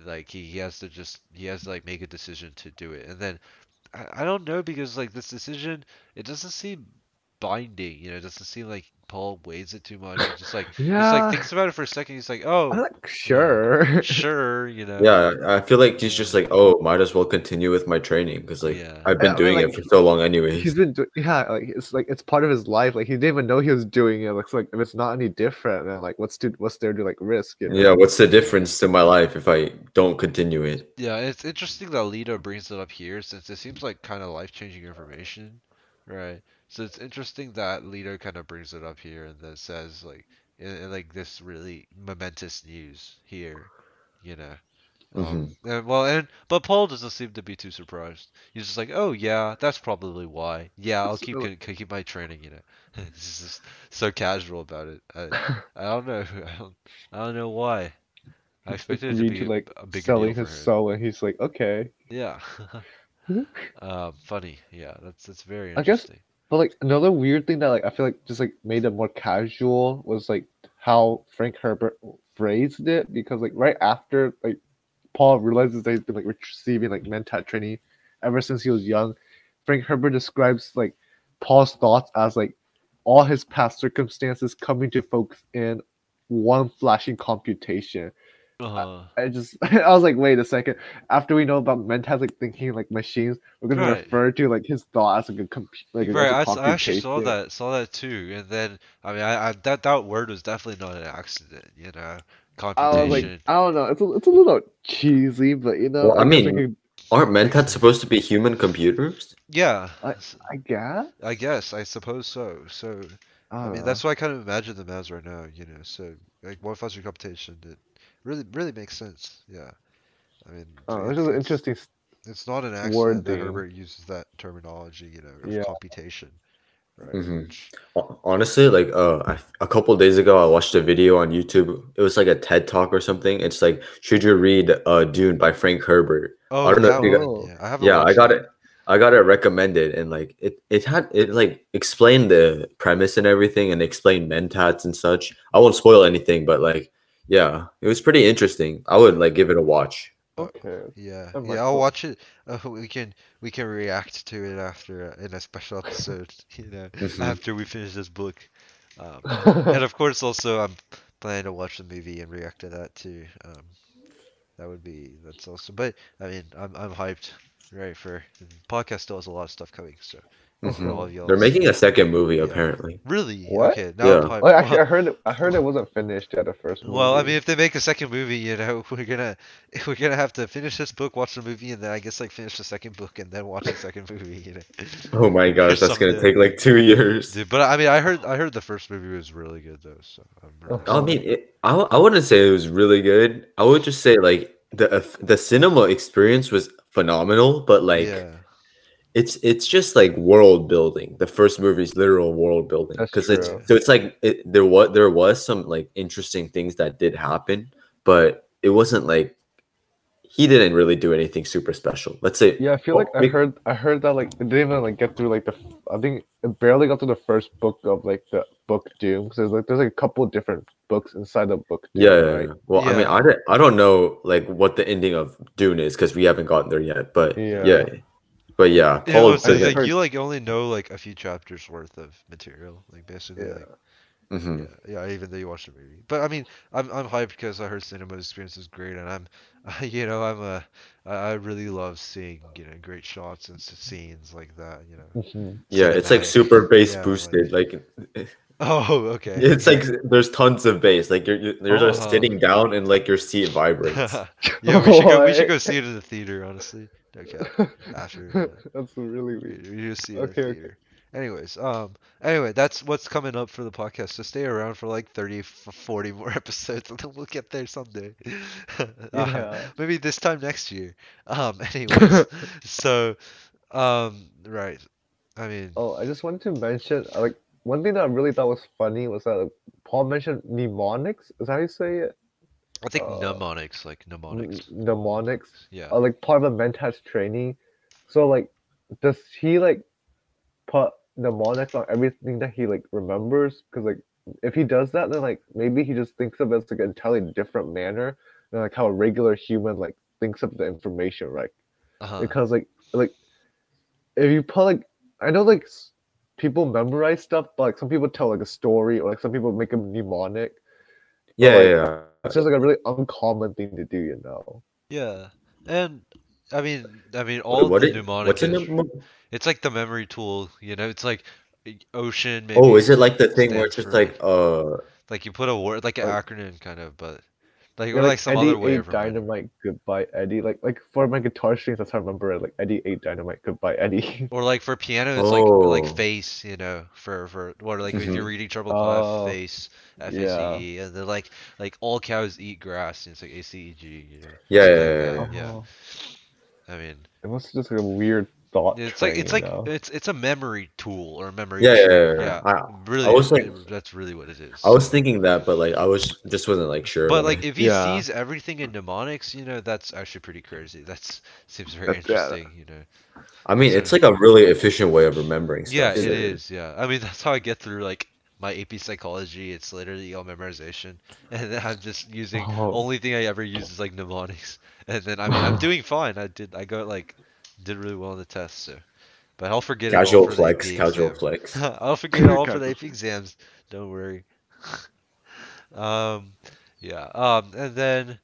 like he, he has to just he has to like make a decision to do it, and then I, I don't know because like this decision it doesn't seem binding. You know, it doesn't seem like Paul weighs it too much. It's just like (laughs) He's Yeah. like thinks about it for a second. He's like, "Oh, like, sure. (laughs) sure," you know. Yeah, I feel like he's just like, oh, might as well continue with my training because like Yeah. I've been Yeah, I mean, doing like, it for so long anyway. He's been, do- yeah, like it's like it's part of his life. Like he didn't even know he was doing it. Looks like if it's not any different, then like what's to what's there to like risk? You know? Yeah, what's the difference to my life if I don't continue it? Yeah, it's interesting that Leto brings it up here since it seems like kind of life-changing information, right? So it's interesting that Leto kind of brings it up here and then says like, in, in, like this really momentous news here, you know. Um, and, well, and but Paul doesn't seem to be too surprised. He's just like, "Oh yeah, that's probably why. Yeah, (laughs) I'll keep keep my training." You know, (laughs) he's just so casual about it. I, (laughs) I don't know. I don't I don't know why. I expected it to be a- like a bigger selling his soul, and he's like, okay. Yeah. um, funny. Yeah, that's that's very I guess- interesting. But like another weird thing that like I feel like just like made it more casual was like how Frank Herbert phrased it because like right after like Paul realizes that he's been like receiving like mentat training ever since he was young, Frank Herbert describes like Paul's thoughts as like all his past circumstances coming to focus in one flashing computation. Uh, I just (laughs) I was like, wait a second. After we know about mentats like thinking like machines, we're gonna Right. refer to like his thought as like a computer. like a right. I, s- I actually saw computation. that saw that too, and then I mean, I, I that that word was definitely not an accident. You know, I was computation. like, I don't know. It's a, it's a little cheesy, but you know, Well, I mean- could- Aren't mentats supposed to be human computers? yeah. I- s- I guess. I guess I suppose so. So I, I mean, that's what I kind of imagine them as right now. You know, so like one faster computation. It really really makes sense. Yeah. I mean, Oh, it- this is an interesting. It's not an accident that wording. Herbert uses that terminology, you know, Yeah. computation. Right. Mhm. Honestly, like uh, I, a couple days ago, I watched a video on YouTube. It was like a TED talk or something. It's like, should you read uh, Dune by Frank Herbert? oh, I don't know if you got- yeah, I haven't Yeah, I watched got it. I got it recommended, and like it, it had it like explained the premise and everything, and explained mentats and such. I won't spoil anything, but like, yeah, it was pretty interesting. I would like give it a watch. Okay. Yeah, I might yeah, I'll watch it. Uh, we can we can react to it after uh, in a special episode. (laughs) You know, Mhm. after we finish this book. Um, (laughs) and of course, also I'm planning to watch the movie and react to that too. Um, that would be that's also. But I mean, I'm I'm hyped, right? For podcast still has a lot of stuff coming. So for Mhm. all of y'all, They're making a second movie Yeah. apparently. really What? okay. Now Yeah. I'm. Well, actually, I heard it, I heard it wasn't finished yet. The first. well, I mean, if they make a second movie, you know, (laughs) we're gonna (laughs) we're gonna have to finish this book, watch the movie, and then I guess like finish the second book and then watch the second movie. You know. (laughs) Oh my gosh, that's gonna take like two years. Dude, but I mean, I heard I heard the first movie was really good though, so I'm really I mean, it, I I wouldn't say it was really good. I would just say like the the cinema experience was phenomenal, but like yeah, it's it's just like world building. The first movie is literal world building because it's so it's like it, there was there was some like interesting things that did happen, but it wasn't like he didn't really do anything super special. Let's say Yeah, I feel like I Big- heard I heard that like it didn't even like get through like the I think it barely got to the first book of like the book Dune because there's like there's like a couple of different books inside the book. Dune, Yeah, yeah, right? yeah. Well, I mean, I don't, I don't know like what the ending of Dune is because we haven't gotten there yet. But Yeah. yeah, but yeah, Yeah, Paul well, so, said like, you like only know like a few chapters worth of material, like basically. Yeah. Like, Mhm. yeah, yeah, even though you watched the movie. But I mean, I'm I'm hyped because I heard cinema experience is great, and I'm, (laughs) you know, I'm a, I I really love seeing you know great shots and scenes like that. You know. Mhm. Yeah, it's like super bass Yeah, boosted. Like, (laughs) Oh, okay. (laughs) it's like there's tons of bass. Like you're you're, you're just Oh. sitting down and like your seat vibrates. yeah, we should go. We should go see it in the theater. Honestly, okay. (laughs) After That's really we, weird. you just see it Okay, okay. Anyways, um, anyway, that's what's coming up for the podcast. So stay around for like 30, f- 40 more (laughs) episodes, and (laughs) then we'll get there someday. Uh, Yeah. maybe this time next year. Um, anyways, so, um, right. I mean, Oh, I just wanted to mention uh, like one thing that I really thought was funny was that like, Paul mentioned mnemonics. Is that how you say it? I think uh, mnemonics, like mnemonics. Mnemonics. Yeah. are like part of the Mentats training. So like, does he like put mnemonics on everything that he like remembers? Because like, if he does that, then like maybe he just thinks of it as like an entirely different manner than like how a regular human like thinks of the information, right? Uh-huh. Because like like if you put like I know like people memorize stuff, but like some people tell like a story or like some people make a mnemonic. Yeah, like- yeah, yeah. It's just like a really uncommon thing to do, you know. Yeah, and I mean, I mean, Wait, all what the it- mnemonic what's in is, the? it's like the memory tool, you know. It's like ocean. Maybe Oh, is it like the thing where it's just for, like uh like you put a word, like an like- acronym, kind of, but like Yeah, or like some Eddie other way ate dynamite, goodbye Eddie. Like like for my guitar strings, that's how I remember it. Like Eddie ate dynamite, goodbye Eddie. (laughs) Or like for piano, it's like like Oh. face, you know, for for or like if Mhm. you're reading treble Oh, clef, face, F A yeah. C E, and then like like all cows eat grass, and it's like A C E G, you know. yeah, yeah, something yeah, yeah. Oh, I mean, It must just like a weird thought. it's like it's like know? it's it's a memory tool or a memory. Yeah, yeah, tool, yeah, yeah. I- really, I was like- that's really what it is. I was thinking that, but like I was just wasn't like sure. But like, like if he Yeah. sees everything in mnemonics, you know, that's actually pretty crazy. That's seems very That's- yeah. interesting, you know. I mean, it's like a really efficient way of remembering stuff. Yeah, it so- is. Yeah, I mean (laughs) that's how I get through like my AP psychology. It's literally all memorization, (laughs) and I'm just using Oh. only thing I ever use is like mnemonics, and then I mean I'm doing fine. I did I got like did really well on the test, so. But I'll forget Casual it all for flex, the casual exam. flex. (laughs) I'll forget it all for the (laughs) AP exams. Don't worry. (laughs) um, yeah. Um, and then,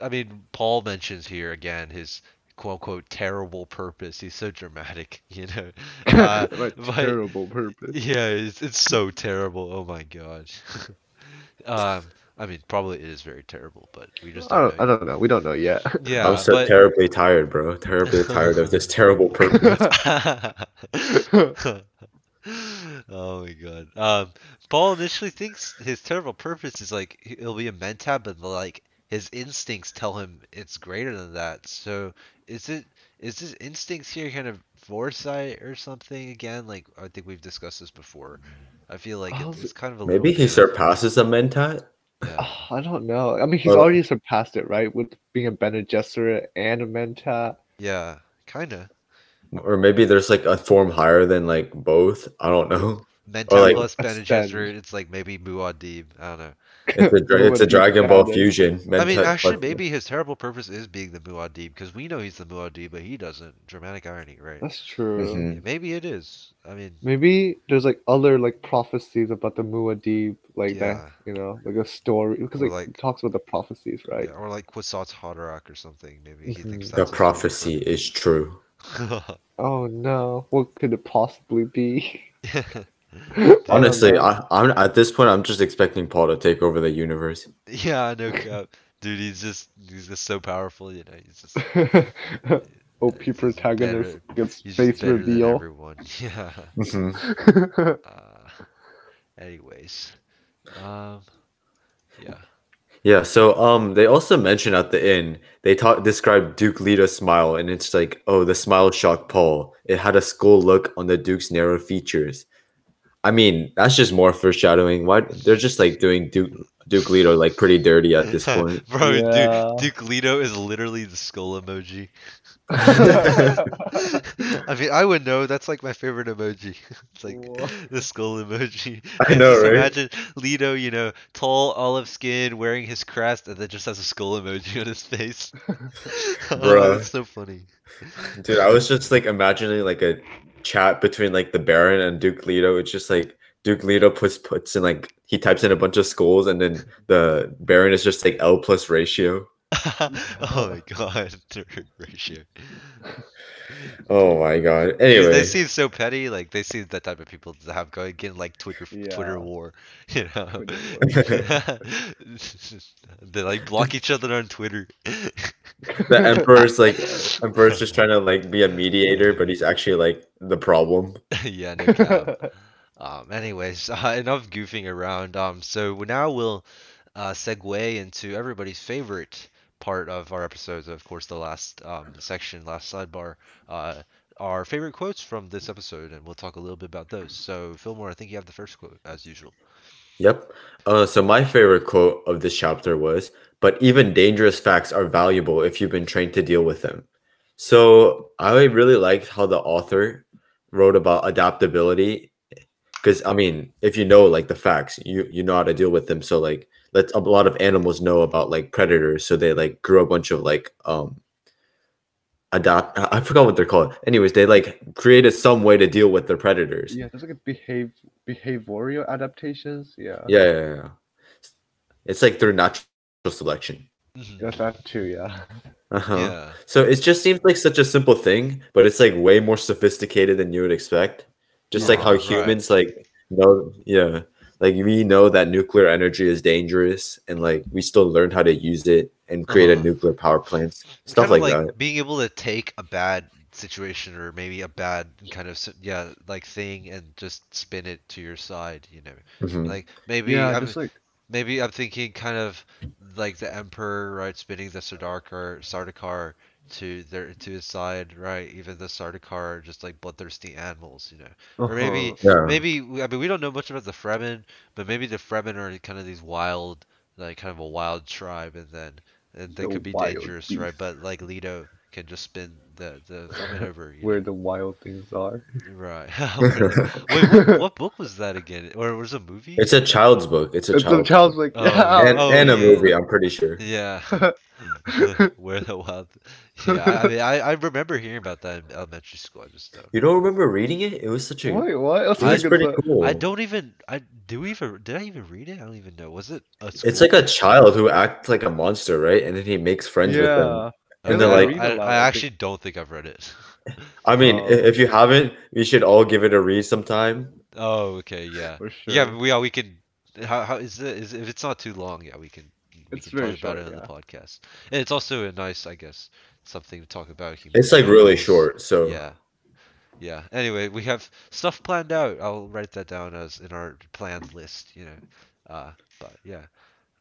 I mean, Paul mentions here again his quote unquote terrible purpose. He's so dramatic, you know. Uh, Like, but- terrible purpose. yeah, it's it's so terrible. Oh my god. um, I mean, probably it is very terrible, but we just I don't don't, I know. don't know. We don't know yet. (laughs) Yeah, I'm so but terribly tired, bro. Terribly (laughs) tired of this terrible purpose. (laughs) oh my god. Um, Paul initially thinks his terrible purpose is like it'll be a mentat, but like his instincts tell him it's greater than that. So is it is his instincts here kind of foresight or something again? Like I think we've discussed this before. I feel like Oh, it's kind of a Maybe little he surpasses a mentat. Yeah. Oh, I don't know. I mean, he's Well- already surpassed it, right? With being a Bene Gesserit and a Mentat. Yeah, kind of. Or maybe there's like a form higher than like both. I don't know. Mentat like- plus Bene Gesserit, it's like maybe Muad'Dib. I don't know. It's a, dra- (laughs) it's a Dragon Ball fusion. I mean, actually, plus- maybe his terrible purpose is being the Muad'Dib because we know he's the Muad'Dib, but he doesn't. Dramatic irony, right? That's true. Mhm. Maybe it is. I mean, Maybe there's like other like prophecies about the Muad'Dib, like Yeah. that, you know, like a story because like, like- it talks about the prophecies, right? yeah, or like Kwisatz Haderach or something. Maybe he thinks Mhm. the that's his prophecy is true. (laughs) Oh no, what could it possibly be? (laughs) purpose. Honestly. I, I'm at this point. I'm just expecting Paul to take over the universe. yeah, no cap, dude. He's just he's just so powerful. You know, he's just (laughs) OP he's protagonist gets he's just face than reveal. everyone. (laughs) Yeah. Mhm. (laughs) Uh, anyways, um, yeah. Yeah. So um, they also mentioned at the end they talk described Duke Leto's smile, and it's like, oh, the smile shocked Paul. It had a skull look on the Duke's narrow features. I mean, that's just more foreshadowing. Why they're just like doing Duke Duke Leto like pretty dirty at this (laughs) point. Bro, Yeah. Duke, Duke Leto is literally the skull emoji. (laughs) (laughs) (laughs) I mean, I would know. That's like my favorite emoji. (laughs) It's like What? the skull emoji. I know, (laughs) just right? Imagine Leto, you know, tall, olive skin, wearing his crest, and then just has a skull emoji on his face. oh, that's so funny. Dude, I was just like imagining like a chat between like the Baron and Duke Leto. It's just like Duke Leto puts puts in like he types in a bunch of skulls and then the Baron is just like L plus ratio. (laughs) oh my god, (laughs) the ratio. Oh my god. Dude, Anyway, they seem so petty. Like they seem the type of people to have going getting like Twitter Twitter war. (laughs) You know, they like block each other on Twitter. the Emperor's like Emperor's just trying to like be a mediator, but he's actually like the problem. yeah, no. Um, anyways, uh, enough goofing around. Um, so now we'll uh, segue into everybody's favorite part of our episodes. Of course, the last um, section, last sidebar, uh, our favorite quotes from this episode, and we'll talk a little bit about those. So, Fillmore, I think you have the first quote as usual. Yep. Uh, so my favorite quote of this chapter was, "But even dangerous facts are valuable if you've been trained to deal with them." So I really liked how the author wrote about adaptability, because I mean, if you know like the facts, you you know how to deal with them. So like, let a lot of animals know about like predators, so they like grew a bunch of like um adapt. I I forgot what they're called. Anyways, they like created some way to deal with their predators. yeah, there's like a behave behavioral adaptations. Yeah. Yeah, yeah, yeah. It's like through natural selection. Mhm. That's that too. Yeah. Uh-huh. Yeah. So it just seems like such a simple thing, but it's like way more sophisticated than you would expect. Just like how Right. humans like know, yeah, like we know that nuclear energy is dangerous, and like we still learned how to use it and create Uh-huh. a nuclear power plant stuff Kinda like, that. being able to take a bad situation or maybe a bad kind of yeah like thing and just spin it to your side. You know, Mhm. like maybe yeah, I'm, just like maybe I'm thinking kind of like the Emperor, right, spinning the Sardaukar, Sardaukar to their to his side, right? Even the Sardaukar are just like bloodthirsty animals, you know. Or maybe uh-huh. Yeah. maybe I mean we don't know much about the Fremen, but maybe the Fremen are kind of these wild, like kind of a wild tribe, and then and they The could be dangerous, beast. right? But like Leto can just spin the the Fremen (laughs) over. You where know? the wild things are. Right. (laughs) (laughs) Wait, what, what book was that again? Or was it a movie? It's a child's book. It's a It's the child child's book, Oh, yeah. and, Oh, and a yeah. movie. I'm pretty sure. Yeah. Where the wild. Yeah, I mean, I, I remember hearing about that in elementary school. I just don't. You don't remember reading it? It was such a. Wait, what? That's It was a good pretty book. cool. I don't even. I do we even. Did I even read it? I don't even know. Was it a It's like a child who acts like a monster, right? And then he makes friends with them. Yeah. and Okay, then, like- I, I I actually don't think I've read it. (laughs) I mean, i- Oh. if you haven't, we should all give it a read sometime. Oh, okay, yeah. For sure. Yeah, we yeah, we can. How how is it? Is if it's not too long, yeah, we can. We It's can talk very about short, it on yeah. the podcast. And it's also a nice, I guess, something to talk about. human It's like really short, so Yeah. Yeah. Anyway, we have stuff planned out. I'll write that down as in our planned list, you know. Uh, but yeah.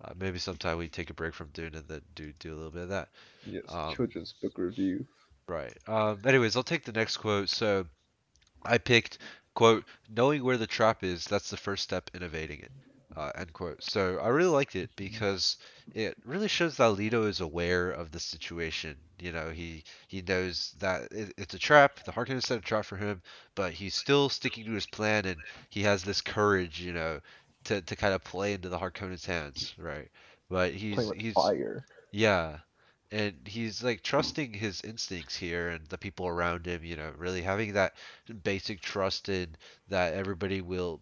Uh, maybe sometime we take a break from doing it, then do do a little bit of that. Yes, Um, children's book review. Right. Um, anyways, I'll take the next quote. So I picked, quote, knowing where the trap is, that's the first step in evading it. Uh, end quote. So I really liked it because it really shows that Leto is aware of the situation. You know, he he knows that it, it's a trap. The Harkonnen set a trap for him, but he's still sticking to his plan, and he has this courage, you know, to, to kind of play into the Harkonnen's hands, right? But he's he's fire. yeah. And he's like trusting his instincts here and the people around him, you know, really having that basic trust in that everybody will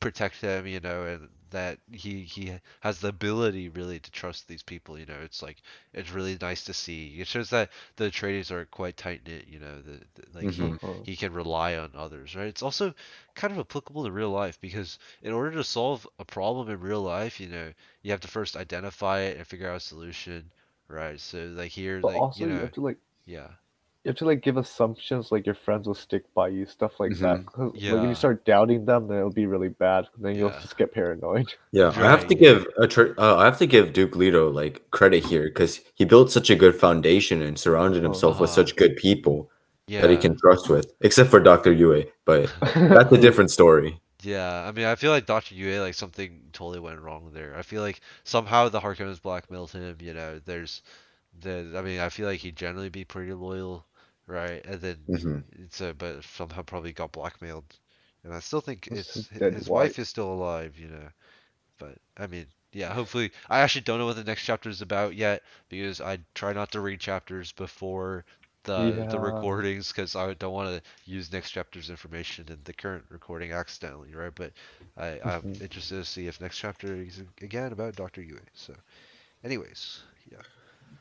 protect him, you know, and that he he has the ability really to trust these people, you know. It's like it's really nice to see. It shows that the Atreides are quite tight knit, you know, the, the like he- Mhm. Uh-huh. he can rely on others, right? It's also kind of applicable to real life because in order to solve a problem in real life, you know, you have to first identify it and figure out a solution, right? So like here, But like also you you know, have to like yeah, you have to like give assumptions like your friends will stick by you, stuff like that. 'Cause, like, when Yeah. you start doubting them, then it'll be really bad. Then you'll Yeah. just get paranoid. (laughs) yeah. I have to give a tr- uh, I have to give Duke Leto like credit here because he built such a good foundation and surrounded himself with Uh-huh. such good people yeah, that he can trust with, except for Doctor Yue, but (laughs) that's a different story. Yeah, I mean, I feel like Dr. Yue, like something totally went wrong there. I feel like somehow the Harkonnens blackmailed him. You know, there's the. I mean, I feel like he'd generally be pretty loyal, right? And then hmm it's a, but somehow probably got blackmailed. And I still think What's it's his his wife? wife is still alive. You know, but I mean, yeah. Hopefully, I actually don't know what the next chapter is about yet because I try not to read chapters before. The, the recordings because I don't want to use next chapter's information in the current recording accidentally, right? But I, I'm Mhm. interested to see if next chapter is again about Dr. Yue. So, anyways, yeah,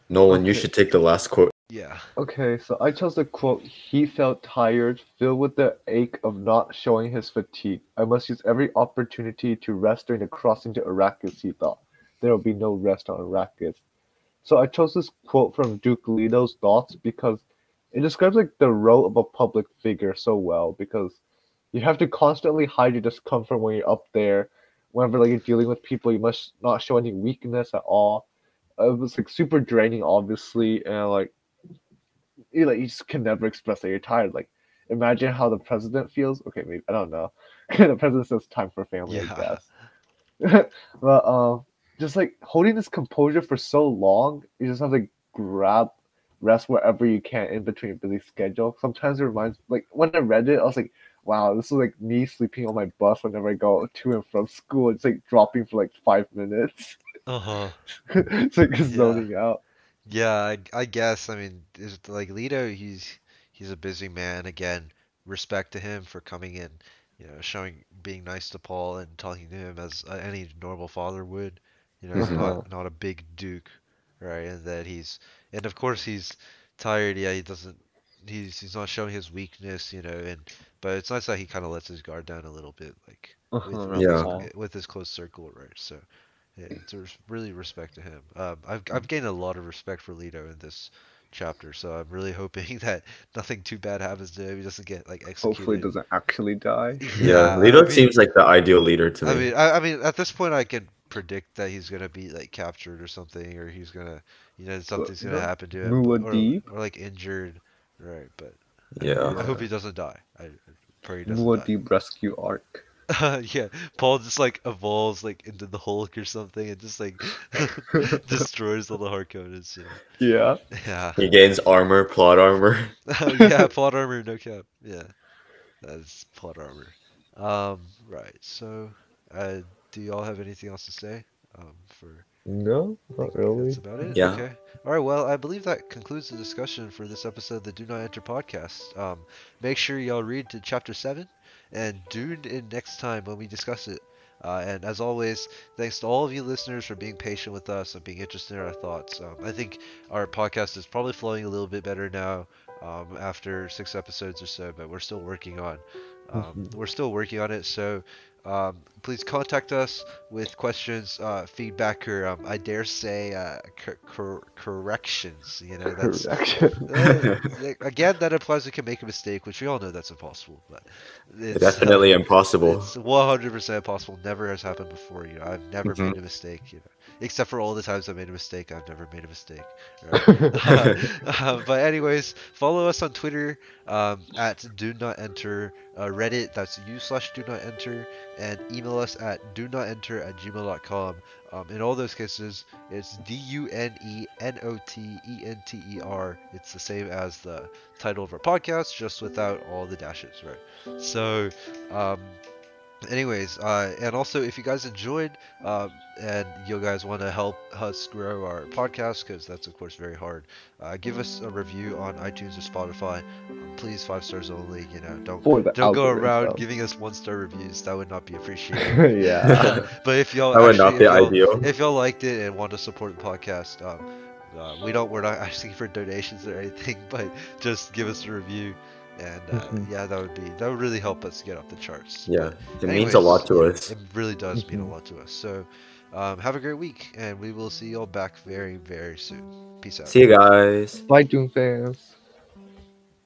Nolan, you should take the last quote. Yeah, Okay, so I chose the quote He felt tired, filled with the ache of not showing his fatigue. I must use every opportunity to rest during the crossing to Arrakis, he thought. There will be no rest on Arrakis. So I chose this quote from Duke Leto's thoughts because it describes like the role of a public figure so well because you have to constantly hide your discomfort when you're up there. Whenever like you're dealing with people, you must not show any weakness at all. It was like super draining, obviously, and like you like you just can never express that you're tired. Like imagine how the president feels. Okay, maybe I don't know. (laughs) the president says time for family, Yeah. I guess. (laughs) but um, just like holding this composure for so long, you just have to grab rest wherever you can in between a busy schedule. Sometimes it reminds like when I read it, I was like, wow, this is like me sleeping on my bus whenever I go to and from school. It's like dropping for like five minutes. uh huh. (laughs) it's like zoning out. Yeah, I, I guess. I mean, is like Leto, he's he's a busy man. Again, respect to him for coming in, you know, showing being nice to Paul and talking to him as uh, any normal father would. You know, Mhm. not not a big duke, right? And that he's and of course he's tired. Yeah, he doesn't. He's he's not showing his weakness, you know. And but it's nice that he kind of lets his guard down a little bit, like with, Uh-huh, with Yeah. his, with his close circle, right? So. Yeah, it's a really respect to him. Um, I've I've gained a lot of respect for Leto in this chapter, so I'm really (laughs) hoping that nothing too bad happens to him. He doesn't get like executed. Hopefully, it doesn't actually die. (laughs) Yeah, I Leto mean- seems like the ideal leader to me. I mean, I, I mean, at this point, I can predict that he's gonna be like captured or something, or he's gonna, you know, something's gonna no, happen to him, but- or, Muad'Dib? or like injured, right? But yeah. I hope he doesn't die. I I pray he doesn't die. Muad'Dib rescue arc. (laughs) yeah, Paul just like evolves like into the Hulk or something, and just like (laughs) destroys all the Harkonnens. You know? Yeah. Yeah. He gains armor, plot armor. (laughs) yeah, plot armor, no cap. Yeah, that's plot armor. Um, right. So, uh, do y'all have anything else to say? Um, for No, I not really. That's about it. Yeah. Okay. All right. Well, I believe that concludes the discussion for this episode of the Dune Not Enter podcast. Um, make sure y'all read to chapter seven, and tune in next time when we discuss it. Uh, and as always, thanks to all of you listeners for being patient with us and being interested in our thoughts. Um, I think our podcast is probably flowing a little bit better now um, after six episodes or so, but we're still working on. Um, we're still working on it, so um, please contact us with questions, uh, feedback, or um, I dare say uh, cor- cor- corrections. You know, that's (laughs) uh, again that implies we can make a mistake, which we all know that's impossible. But it's, uh, Definitely impossible. it's 100% possible. Never has happened before. You know, I've never Mhm. made a mistake. You know, except for all the times I made a mistake, I've never made a mistake. right? (laughs) (laughs) Uh, but anyways, follow us on Twitter um, at dune not enter, uh, Reddit that's u slash dune not enter, and email us at dune not enter at gmail.com. Um, in all those cases, it's D U N E N O T E N T E R. It's the same as the title of our podcast, just without all the dashes, right? So, um, anyways, uh, and also if you guys enjoyed um, and you guys want to help us grow our podcast, because that's of course very hard, uh, give us a review on iTunes or Spotify. Um, please, five stars only. You know, don't don't go around algorithm. giving us one star reviews. That would not be appreciated. (laughs) yeah. (laughs) but if y'all That would not be if y'all- ideal. if y'all liked it and want to support the podcast, um, uh, we don't we're not (laughs) asking for donations or anything, but just give us a review, and uh, Mhm. yeah, that would be that would really help us get off the charts. Yeah, But it means a lot to anyways, us. It really does mean a Mhm. lot to us. So, um, have a great week, and we will see y'all back very very soon. Peace out. See you guys. Bye, Dune fans.